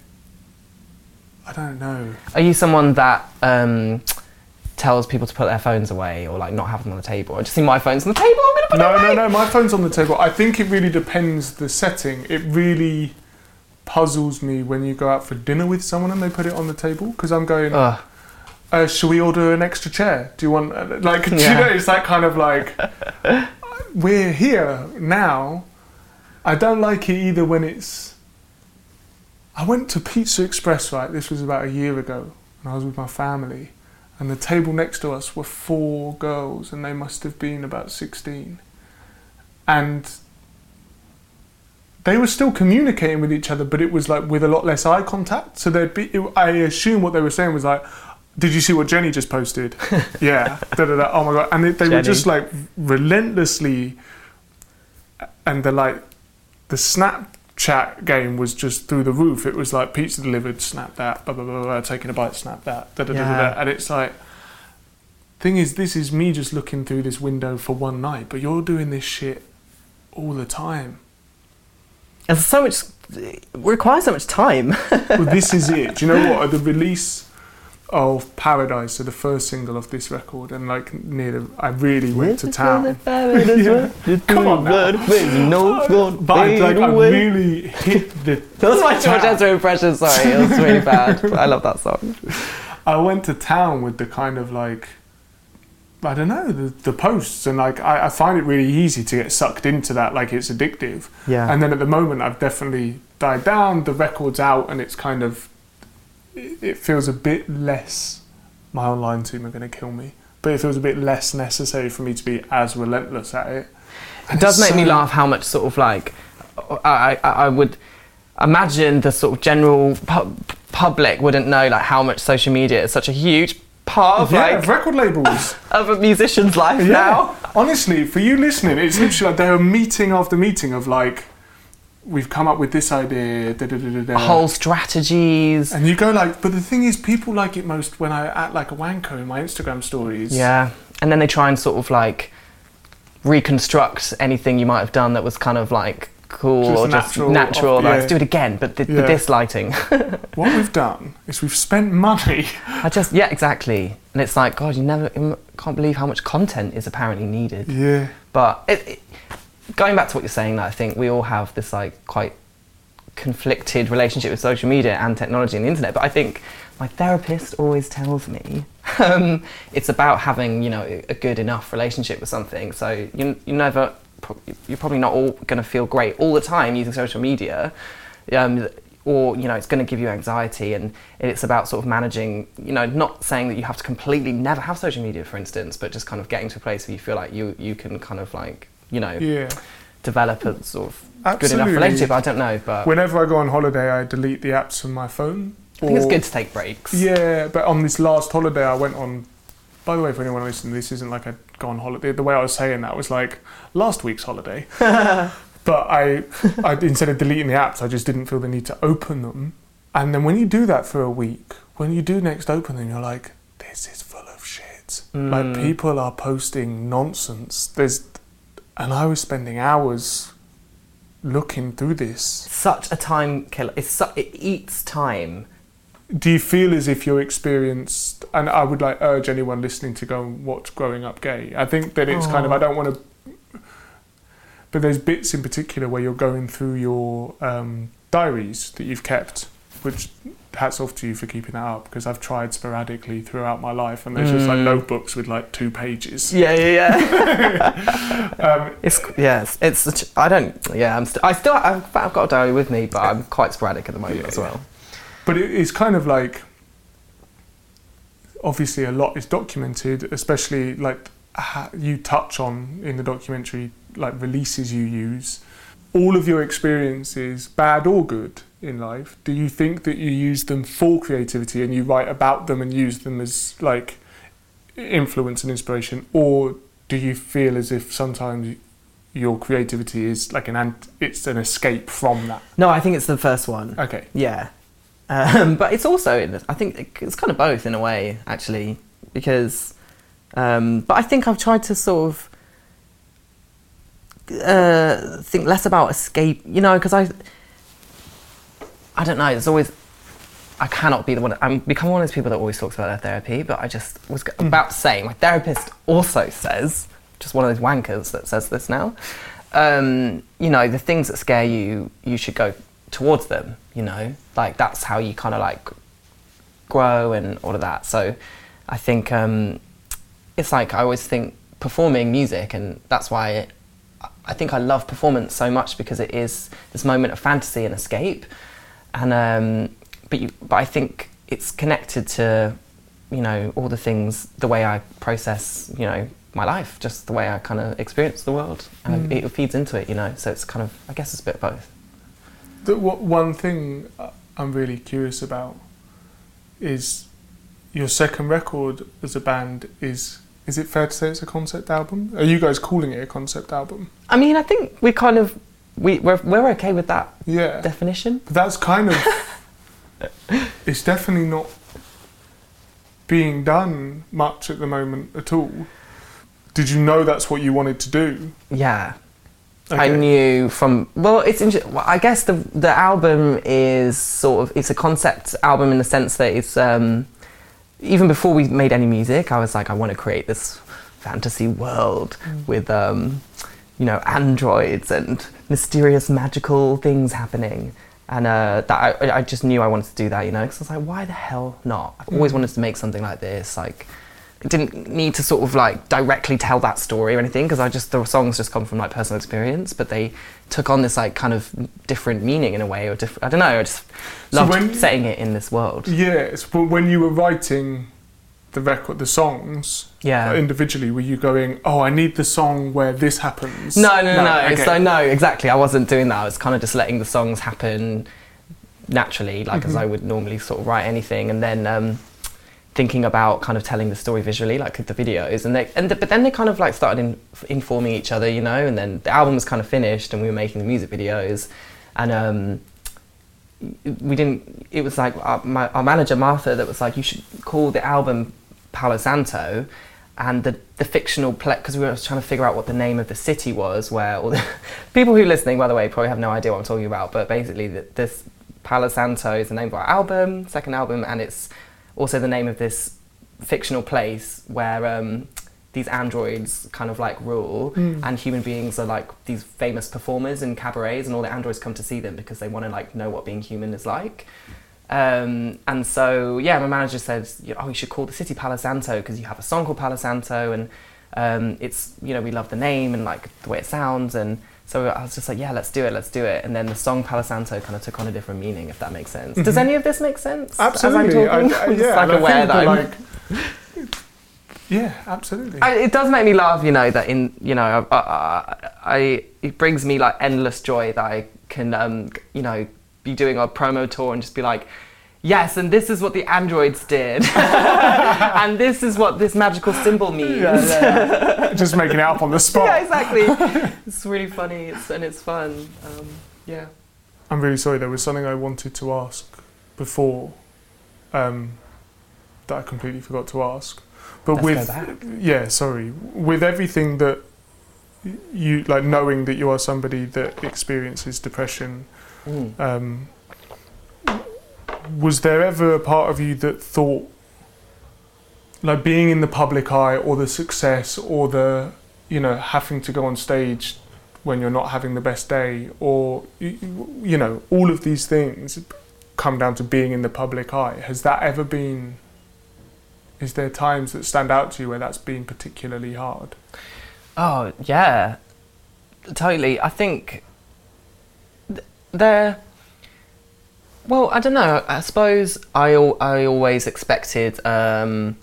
I don't know. Are you someone that um, tells people to put their phones away or like not have them on the table? I just see my phone's on the table. I'm gonna put it No, no, no. My phone's on the table. I think it really depends the setting. It really puzzles me when you go out for dinner with someone and they put it on the table because I'm going. Ugh. Uh, should we order an extra chair? Do you want uh, like? Do you know? It's that kind of like. we're here now. I don't like it either when it's. I went to Pizza Express, right? This was about a year ago, and I was with my family, and the table next to us were four girls, and they must have been about 16. And they were still communicating with each other, but it was like with a lot less eye contact. So they'd be, it, I assume what they were saying was like, did you see what Jenny just posted? yeah. Da, da, da. Oh my God. And they, they were just like relentlessly, and the like, the Snapchat game was just through the roof. It was like pizza delivered, snap that, blah, blah, blah, blah, taking a bite, snap that, da, da, da, da, da. And it's like, thing is, this is me just looking through this window for one night, but you're doing this shit all the time. And so much requires so much time. well, this is it. Do you know what? At the release of Paradise, so the first single of this record, and like near the, I really went to town. Yeah. Come on now. No, But I, like, I really hit the. That was my George. Ezra impression. Sorry, it was really bad. But I love that song. I went to town with the kind of like. I don't know the, the posts and like I, I find it really easy to get sucked into that like it's addictive Yeah. and then at the moment I've definitely died down the record's out and it's kind of it, it feels a bit less my online team are going to kill me but it feels a bit less necessary for me to be as relentless at it It does make me laugh how much sort of like I, I, I would imagine the sort of general pu- public wouldn't know like how much social media is such a huge part of yeah, like record labels of a musician's life now. honestly for you listening it's literally like they're a meeting after meeting of like we've come up with this idea da, da, da, da, da. Whole strategies. and you go like but the thing is people like it most when I act like a wanker in my Instagram stories Yeah, and then they try and sort of like reconstruct anything you might have done that was kind of like cool Just or natural, just natural. off- yeah. let's do it again, but th- Yeah. with this lighting. what we've done is we've spent money I just yeah, exactly. And it's like God, you never can't believe how much content is apparently needed. yeah But it, it, going back to what you're saying, that I think we all have this like quite conflicted relationship with social media and technology and the internet. But I think my therapist always tells me um, it's about having you know a a good enough relationship with something. So you you never pro- you're probably not all going to feel great all the time using social media. Um, or you know it's going to give you anxiety and it's about sort of managing you know not saying that you have to completely never have social media for instance but just kind of getting to a place where you feel like you you can kind of like you know yeah develop a sort of good enough relationship i don't know but whenever I go on holiday I delete the apps from my phone i think it's good to take breaks Yeah, but on this last holiday, I went on. By the way, for anyone listening, this isn't like I'd go on holiday. The way I was saying that was like last week's holiday. but I, I instead of deleting the apps, I just didn't feel the need to open them. And then when you do that for a week, when you do next open them, you're like, this is full of shit. Like Mm. people are posting nonsense. There's, and I was spending hours looking through this. Such a time killer. It's su- it eats time. Do you feel as if you're experienced? And I would like urge anyone listening to go and watch Growing Up Gay. I think that it's kind of I don't want to, but there's bits in particular where you're going through your um, diaries that you've kept, which hats off to you for keeping that up because I've tried sporadically throughout my life, and there's just like Mm. notebooks with like two pages. Yeah, yeah, yeah. Um, it's yes. It's. I don't. Yeah, I'm. St- I still. I've, I've got a diary with me, but I'm quite sporadic at the moment Yeah, as well. But it, it's kind of like obviously a lot is documented especially like you touch on in the documentary like releases you use. All of your experiences bad or good in life do you think that you use them for creativity and you write about them and use them as like influence and inspiration? Or do you feel as if sometimes your creativity is like an ant- it's an escape from that? No, I think it's the first one. okay. Yeah, um, but it's also. in- I think it's kind of both in a way, actually, because. Um, but I think I've tried to sort of uh, think less about escape. You know, because I. I don't know. There's always. I cannot be the one. I'm becoming one of those people that always talks about their therapy, but I just was about to say my therapist also says, just one of those wankers that says this now. Um, you know, the things that scare you, you should go towards them. You know, like that's how you kind of like grow and all of that. So, I think um, it's like I always think performing music, and that's why I think I love performance so much because it is this moment of fantasy and escape. And um, but you, but I think it's connected to you know all the things, the way I process, you know, my life, just the way I kind of experience the world, and Mm. it feeds into it, you know. So it's kind of, I guess, it's a bit of both. The one thing I'm really curious about is your second record as a band is is it fair to say it's a concept album? Are you guys calling it a concept album? I mean, I think we kind of we we're, we're okay with that Yeah. definition. But that's kind of it's definitely not being done much at the moment at all. Did you know that's what you wanted to do? Yeah, I knew from well, it's interesting. well, I guess the the album is sort of it's a concept album in the sense that it's um, even before we made any music, I was like, I want to create this fantasy world with um, you know androids and mysterious magical things happening. And uh, that I, I just knew I wanted to do that, you know, because I was like, why the hell not? I've always Mm. wanted to make something like this. Like, didn't need to sort of like directly tell that story or anything because I just the songs just come from like personal experience, but they took on this like kind of different meaning in a way or different. I don't know. I just So loved when- setting it in this world. Yes, but when you were writing the record, the songs Yeah. uh, individually, were you going, "Oh, I need the song where this happens"? No, no, no, no. okay. So no, exactly. I wasn't doing that. I was kind of just letting the songs happen naturally, like as Mhm. I would normally sort of write anything, and then um, thinking about kind of telling the story visually, like the videos, and they, and the, but then they kind of like started in, informing each other, you know, and then the album was kind of finished, and we were making the music videos, and um, we didn't. It was like our, my, our manager Martha that was like, you should call the album Palo Santo, and the the fictional play because we were trying to figure out what the name of the city was where all the people who are listening, by the way, probably have no idea what I'm talking about. But basically, th this Palo Santo is the name of our album, second album, and it's also the name of this fictional place where. Um, these androids kind of like rule, Mm. and human beings are like these famous performers in cabarets, and all the androids come to see them because they want to like know what being human is like. Um, and so, yeah, my manager said, oh, you should call the city Palo Santo because you have a song called Palo Santo, and um, it's, you know, we love the name and like the way it sounds. And so I was just like, yeah, let's do it, let's do it. And then the song Palo Santo kind of took on a different meaning, if that makes sense. Does Mhm. any of this make sense? as I'm Absolutely. I? I, I'm just, yeah, like aware that like, yeah, absolutely. I, it does make me laugh, you know, that in, you know, I, I, I, it brings me like endless joy that I can, um, you know, be doing a promo tour and just be like, yes, and this is what the androids did, and this is what this magical symbol means. Yeah, yeah, yeah. Just making it up on the spot. Yeah, exactly. it's really funny it's, and it's fun. Um, yeah. I'm really sorry. There was something I wanted to ask before um, that I completely forgot to ask. But Let's with go back. yeah, sorry, with everything that you like, knowing that you are somebody that experiences depression, Mm. um, was there ever a part of you that thought, like being in the public eye, or the success, or the you know having to go on stage when you're not having the best day, or you know all of these things come down to being in the public eye. Has that ever been? Is there times that stand out to you where that's been particularly hard? Oh yeah, totally. I think th- they're. Well, I don't know. I suppose I I always expected um,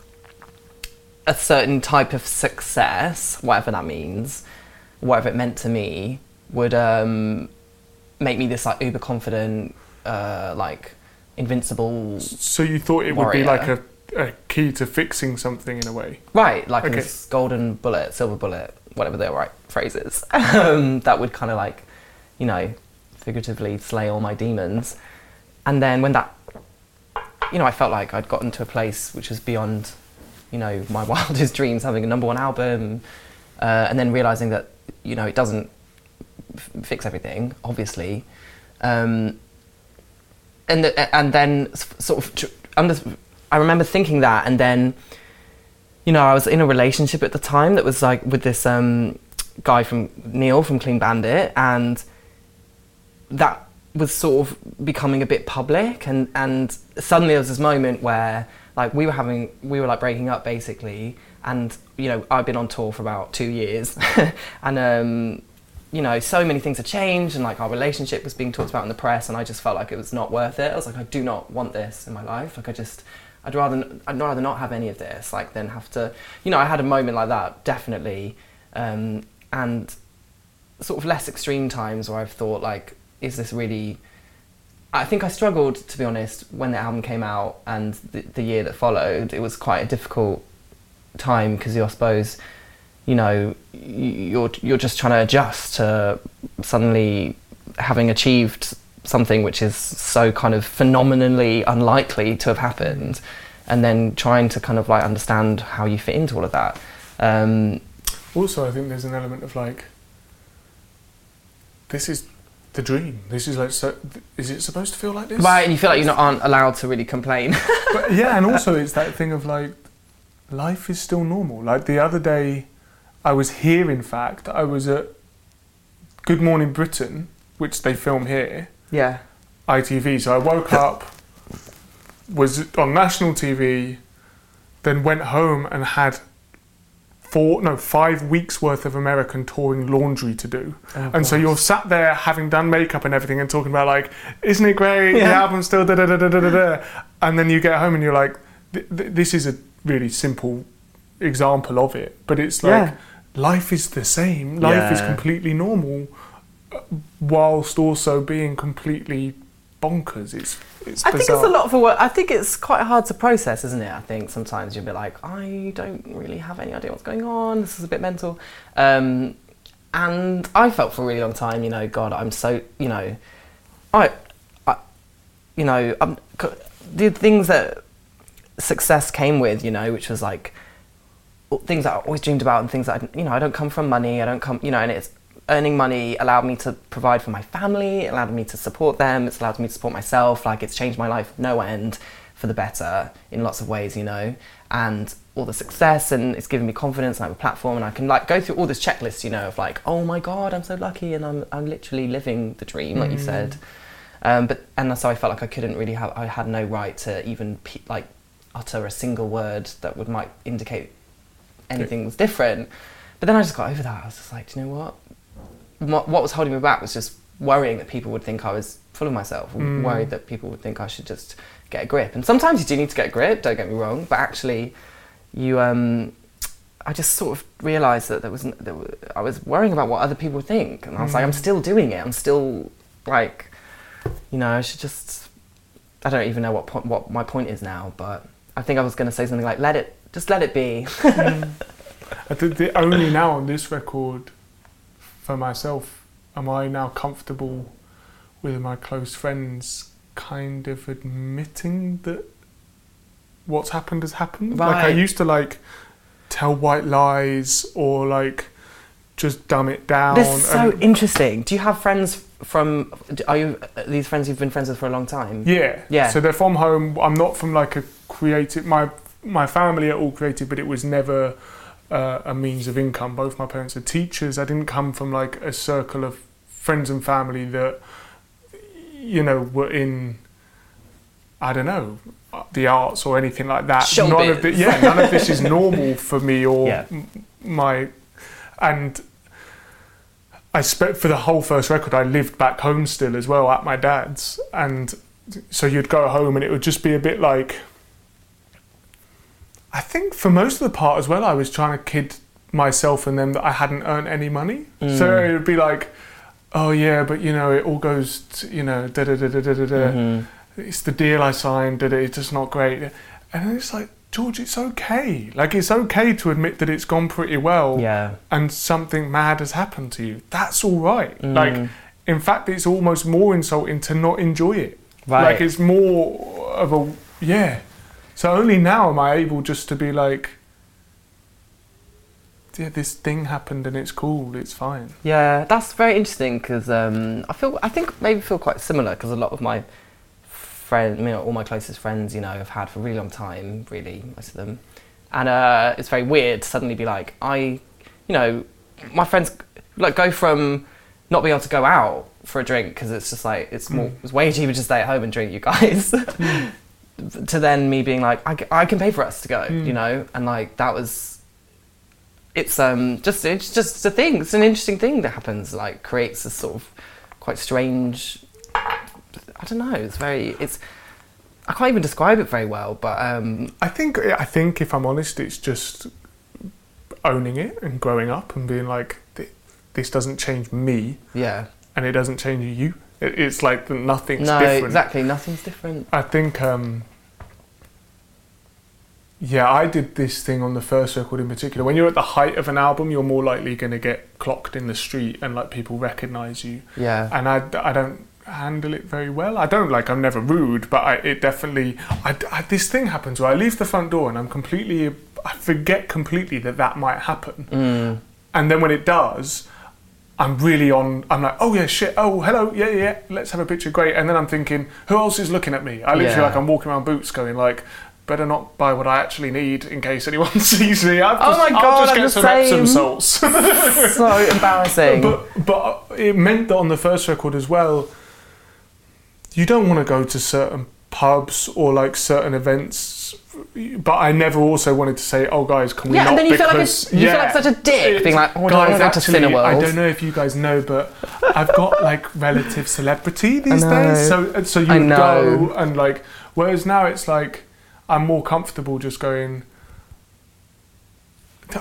a certain type of success, whatever that means, whatever it meant to me, would um, make me this like uber confident, uh, like invincible. So you thought it would be like a, a key to fixing something in a way? Right, like Okay. this golden bullet, silver bullet, whatever the right phrases, um, that would kind of like, you know, figuratively slay all my demons. And then when that, you know, I felt like I'd gotten to a place which was beyond, you know, my wildest dreams, having a number one album, uh, and then realizing that, you know, it doesn't f- fix everything, obviously. Um, and the, and then sort of tr- under, I remember thinking that, and then you know I was in a relationship at the time that was like with this um, guy from Neil from Clean Bandit, and that was sort of becoming a bit public, and and suddenly there was this moment where like we were having we were like breaking up basically, and you know I've been on tour for about two years, and um, you know, so many things had changed and like our relationship was being talked about in the press and I just felt like it was not worth it. I was like, I do not want this in my life. Like I just, I'd rather, I'd rather not have any of this, like than have to, you know, I had a moment like that, definitely. Um, and sort of less extreme times where I've thought like, is this really, I think I struggled, to be honest, when the album came out and the, the year that followed. It was quite a difficult time because you I suppose, you know, you're you're just trying to adjust to suddenly having achieved something which is so kind of phenomenally unlikely to have happened, and then trying to kind of like understand how you fit into all of that. Um, Also, I think there's an element of like, this is the dream. This is like, so, is it supposed to feel like this? right, and you feel like you not aren't allowed to really complain. But yeah, and also it's that thing of like, life is still normal. Like the other day, I was here. In fact, I was at Good Morning Britain, which they film here, yeah. ITV. So I woke up, was on national TV, then went home and had four, no, five weeks worth of American touring laundry to do. Oh, and so you're sat there having done makeup and everything and talking about like, isn't it great? The Yeah. album's still da da da da da da. And then you get home and you're like, th- th- this is a really simple example of it, but it's like Yeah. life is the same. Life is completely normal, uh, whilst also being completely bonkers. It's it's I think it's a lot a work. I think it's quite hard to process, isn't it? I think sometimes you'll be like, I don't really have any idea what's going on. This is a bit mental. Um, and I felt for a really long time, you know, God, I'm so, you know, I, I you know, I'm, the things that success came with, you know, which was like things that I always dreamed about and things that, I, you know, I don't come from money. I don't come, you know, and it's earning money allowed me to provide for my family. It allowed me to support them. It's allowed me to support myself. Like it's changed my life no end for the better in lots of ways, you know, and all the success and it's given me confidence and I have a platform and I can like go through all this checklist, you know, of like, oh my God, I'm so lucky and I'm, I'm literally living the dream, like you said. Um, but, and so I felt like I couldn't really have, I had no right to even pe- like utter a single word that would might indicate anything was different. But then I just got over that. I was just like, do you know what? What, what was holding me back was just worrying that people would think I was full of myself, or Mm. worried that people would think I should just get a grip. And sometimes you do need to get a grip. Don't get me wrong, but actually, you um, I just sort of realised that there was, was I was worrying about what other people would think, and I was like, I'm Mm. still doing it. I'm still like, you know, I should just I don't even know what po- what my point is now, but I think I was going to say something like let it just let it be. I think the only now on this record, for myself, am I now comfortable with my close friends kind of admitting that what's happened has happened. Like I used to like tell white lies or like just dumb it down. this is so interesting. Do you have friends from? Are you these friends you've been friends with for a long time? yeah, Yeah. So they're from home. I'm not from like a creative. My my family are all creative, but it was never uh, a means of income. Both my parents are teachers. I didn't come from like a circle of friends and family that you know were in. I don't know the arts or anything like that. None of the, yeah, none of this is normal for me or Yeah. m- my and I spent for the whole first record. I lived back home still as well at my dad's, and so you'd go home and it would just be a bit like. I think for most of the part as well, I was trying to kid myself and them that I hadn't earned any money. So Mm. it would be like, oh yeah, but you know, it all goes, to, you know, da da da da da da. da. Mhm. It's the deal I signed, da da. It's just not great. And then it's like, George, it's okay. Like it's okay to admit that it's gone pretty well Yeah. and something mad has happened to you. That's all right. Mm. Like, in fact, it's almost more insulting to not enjoy it. Right. Like, it's more of a yeah. So only now am I able just to be like, yeah, this thing happened and it's cool. It's fine. Yeah, that's very interesting because um, I feel I think maybe feel quite similar because a lot of my friends, you know, all my closest friends, you know, have had for a really long time, really most of them, and uh, it's very weird to suddenly be like, I, you know, my friends like go from not being able to go out for a drink because it's just like it's more it's way cheaper to stay at home and drink, you guys. To then me being like, I can pay for us to go, Mm. you know, and like that was it's um just it's just a thing. It's an interesting thing that happens. Like creates this sort of quite strange. I don't know. It's very. It's. I can't even describe it very well, but um, I think I think if I'm honest, it's just owning it and growing up and being like, this doesn't change me yeah. and it doesn't change you. It- It's like that nothing's no, different. exactly. Nothing's different. I think, um, yeah, I did this thing on the first record in particular. When you're at the height of an album, you're more likely going to get clocked in the street and like people recognize you. Yeah. And I, I don't handle it very well. I don't like, I'm never rude, but I, it definitely, I, I- this thing happens where I leave the front door and I'm completely, I forget completely that that might happen. Mm. And then when it does, I'm really on. I'm like, oh yeah, shit. Oh hello, yeah, yeah. yeah, Let's have a picture. Great. And then I'm thinking, who else is looking at me? I literally Yeah. like I'm walking around Boots, going like, better not buy what I actually need in case anyone sees me. I've Oh just, my I'll God, just I'm get some Epsom salts. so embarrassing. but but it meant that on the first record as well, you don't want to go to certain pubs or like certain events. But I never also wanted to say, "Oh, guys, can we yeah, not?" and then you feel like a, because you feel like such a dick, being like, oh, I guys, want to go to actually, I don't know if you guys know, but I've got like relative celebrity these days. So so you would go and like. Whereas now it's like I'm more comfortable just going.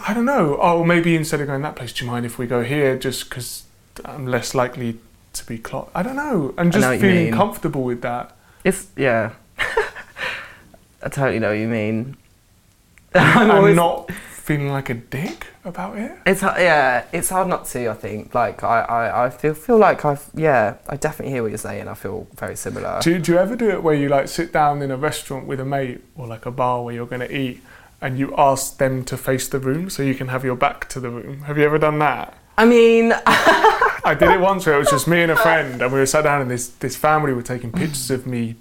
I don't know. Oh, maybe instead of going that place, do you mind if we go here? Just because I'm less likely to be clocked. I don't know. And I just know feeling comfortable with that. It's yeah. I totally know what you mean. I'm always- not feeling like a dick about it. It's yeah, it's hard not to. I think like I, I, I feel feel like I've yeah I definitely hear what you're saying. I feel very similar. Do, do you ever do it where you like sit down in a restaurant with a mate or like a bar where you're going to eat and you ask them to face the room so you can have your back to the room? Have you ever done that? I mean, I did it once where it was just me and a friend and we were sat down and this, this family were taking pictures of me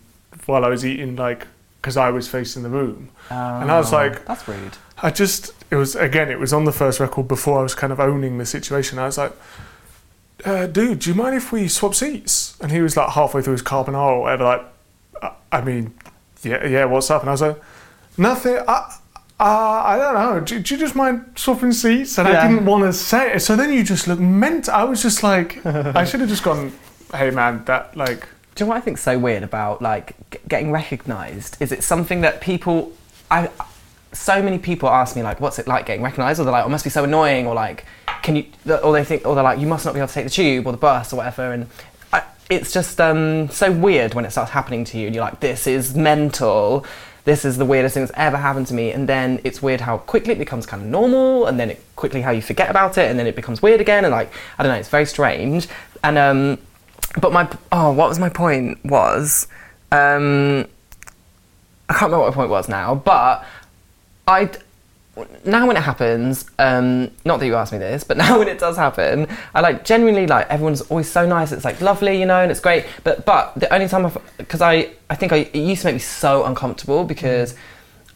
while I was eating like because I was facing the room. And I was Oh, like- that's rude. I just it was again it was on the first record before I was kind of owning the situation. I was like, uh, "Dude, do you mind if we swap seats?" And he was like halfway through his carbonara or whatever. Like, "Uh, I mean, yeah, yeah, what's up? And I was like, "Nothing. I, uh, I don't know. Do, do you just mind swapping seats?" And I didn't want to say it. So then you just look meant. I was just like, I should have just gone, "Hey, man, that like." Do you know what I think's so weird about like g- getting recognised? Is it something that people, I, so many people ask me like, what's it like getting recognised? Or they're like, oh, it must be so annoying. Or like, can you? Or they think, or they're like, you must not be able to take the tube or the bus or whatever. And I, it's just um, so weird when it starts happening to you, and you're like, "This is mental." This is the weirdest thing that's ever happened to me, and then it's weird how quickly it becomes kind of normal, and then it quickly how you forget about it, and then it becomes weird again, and like I don't know, it's very strange. And um, but my oh, what was my point? Was um, I can't remember what my point was now, but I now when it happens, um, not that you asked me this, but now when it does happen, I like genuinely like everyone's always so nice. It's like lovely, you know, and it's great. But but the only time I've because I I think I, it used to make me so uncomfortable because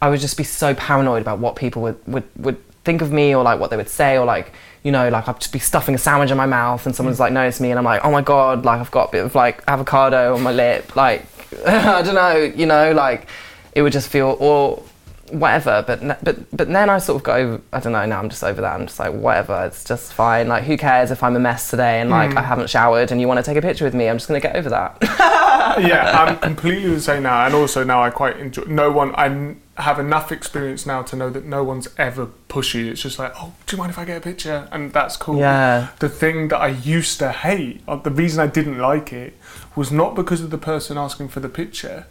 I would just be so paranoid about what people would would would think of me or like what they would say or like you know like I'd just be stuffing a sandwich in my mouth and someone's like notice me and I'm like oh my god like I've got a bit of like avocado on my lip like I don't know you know like it would just feel or whatever but but but then I sort of go I don't know now I'm just over that I'm just like whatever it's just fine like who cares if I'm a mess today and like I hmm. haven't showered and you want to take a picture with me I'm just gonna get over that yeah, I'm completely the same now, and also now I quite enjoy. No one, I have enough experience now to know that no one's ever pushy. It's just like, oh, do you mind if I get a picture? And that's cool. Yeah. The thing that I used to hate, uh, the reason I didn't like it, was not because of the person asking for the picture.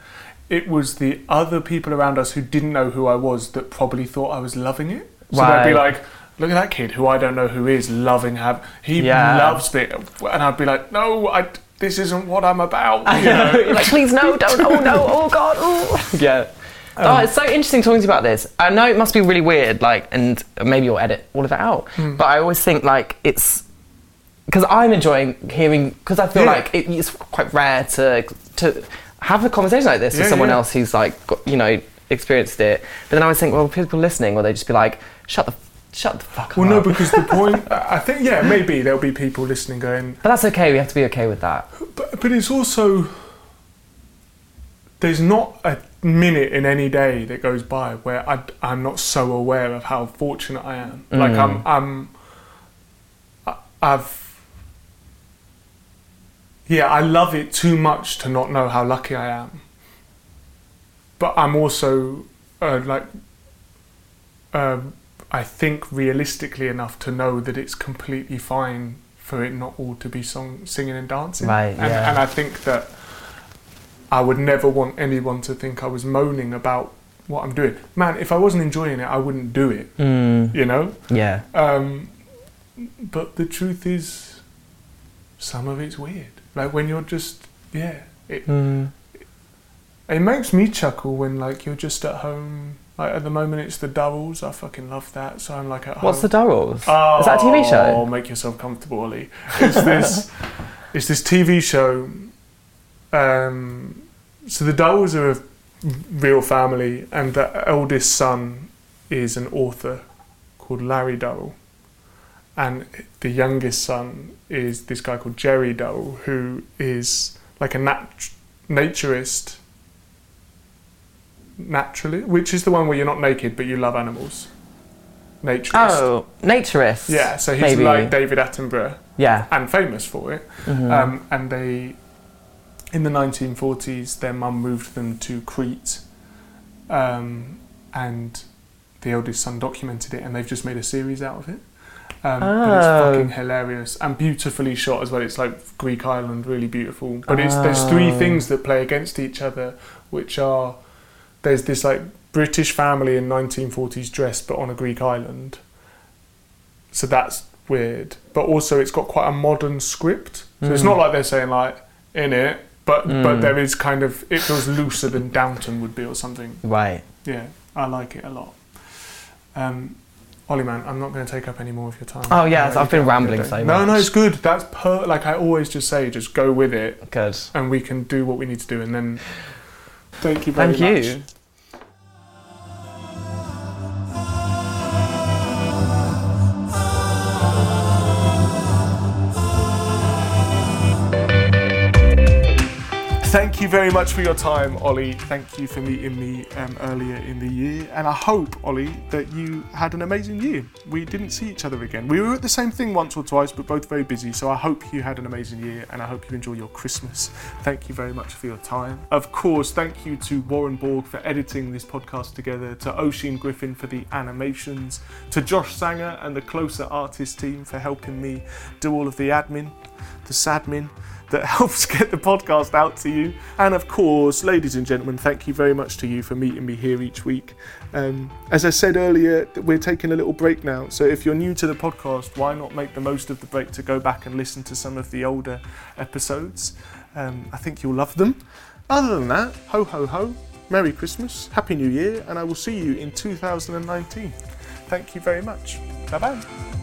It was the other people around us who didn't know who I was that probably thought I was loving it. So they'd be like. Look at that kid who I don't know who is loving have he Yeah. loves it and I'd be like no I this isn't what I'm about you know? Like, please no, don't, oh no, oh god, oh. Yeah. oh, um, it's so interesting talking to you about this. I know it must be really weird, like, and maybe you'll edit all of it out. Hmm. But I always think like it's because I'm enjoying hearing because I feel Yeah. like it, it's quite rare to to have a conversation like this Yeah, with someone yeah. else who's like got, you know experienced it. But then I always think, well, people listening, will they just be like, shut the shut the fuck Well, up? Well, no, because the point, I think, yeah, maybe there'll be people listening going, but that's okay. We have to be okay with that. but, but it's also, there's not a minute in any day that goes by where I, am not so aware of how fortunate I am. Like, mm. I'm, I'm, I- I've, yeah, I love it too much to not know how lucky I am. But I'm also, uh, like, um, I think realistically enough to know that it's completely fine for it not all to be song, singing and dancing. Right, And, yeah. and I think that I would never want anyone to think I was moaning about what I'm doing. Man, if I wasn't enjoying it, I wouldn't do it. Mm, You know. yeah. Um, but the truth is, some of it's weird. Like when you're just yeah, it Mm. it makes me chuckle when like you're just at home. Like at the moment, it's the Durrells. I fucking love that. So I'm like at What's the. Durrells? Oh, Is that a TV show? Oh, make yourself comfortable, Olly. It's this. it's this TV show. Um, so the Durrells are a real family, and the eldest son is an author called Larry Durrell, and the youngest son is this guy called Gerry Durrell, who is like a nat- naturist. Naturally, which is the one where you're not naked but you love animals. Naturist. Oh, naturist. Yeah, so he's maybe. like David Attenborough Yeah. and famous for it. Mhm. Um, and they, in the 1940s, their mum moved them to Crete, um, and the eldest son documented it, and they've just made a series out of it. Um, And it's Oh. fucking hilarious and beautifully shot as well. It's like Greek island, really beautiful. But it's there's three things that play against each other, which are there's this like British family in 1940s dress, but on a Greek island. So that's weird. But also, it's got quite a modern script. So it's Mm. not like they're saying like in it, but but Mm. there is kind of it feels looser than Downton would be or something. Right. Yeah, I like it a lot. Um, Olly, man, I'm not going to take up any more of your time. Oh, yes, Uh, I've been you get on with rambling so No, no, it's good. That's per. Like I always just say, just go with it, Good. and we can do what we need to do, and then. Thank you very Thank much. you. Thank you very much for your time, Olly. Thank you for meeting me um, earlier in the year. And I hope, Olly, that you had an amazing year. We didn't see each other again. We were at the same thing once or twice, but both very busy. So I hope you had an amazing year and I hope you enjoy your Christmas. Thank you very much for your time. Of course, thank you to Warren Borg for editing this podcast together, to Oisin Griffin for the animations, to Josh Sanger and the Closer Artist team for helping me do all of the admin, the sadmin that helps get the podcast out to you. And of course, ladies and gentlemen, thank you very much to you for meeting me here each week. Um, as I said earlier, we're taking a little break now. So if you're new to the podcast, why not make the most of the break to go back and listen to some of the older episodes? Um, I think you'll love them. Other than that, ho ho ho, Merry Christmas, Happy New Year, and I will see you in 2019. Thank you very much. Bye bye.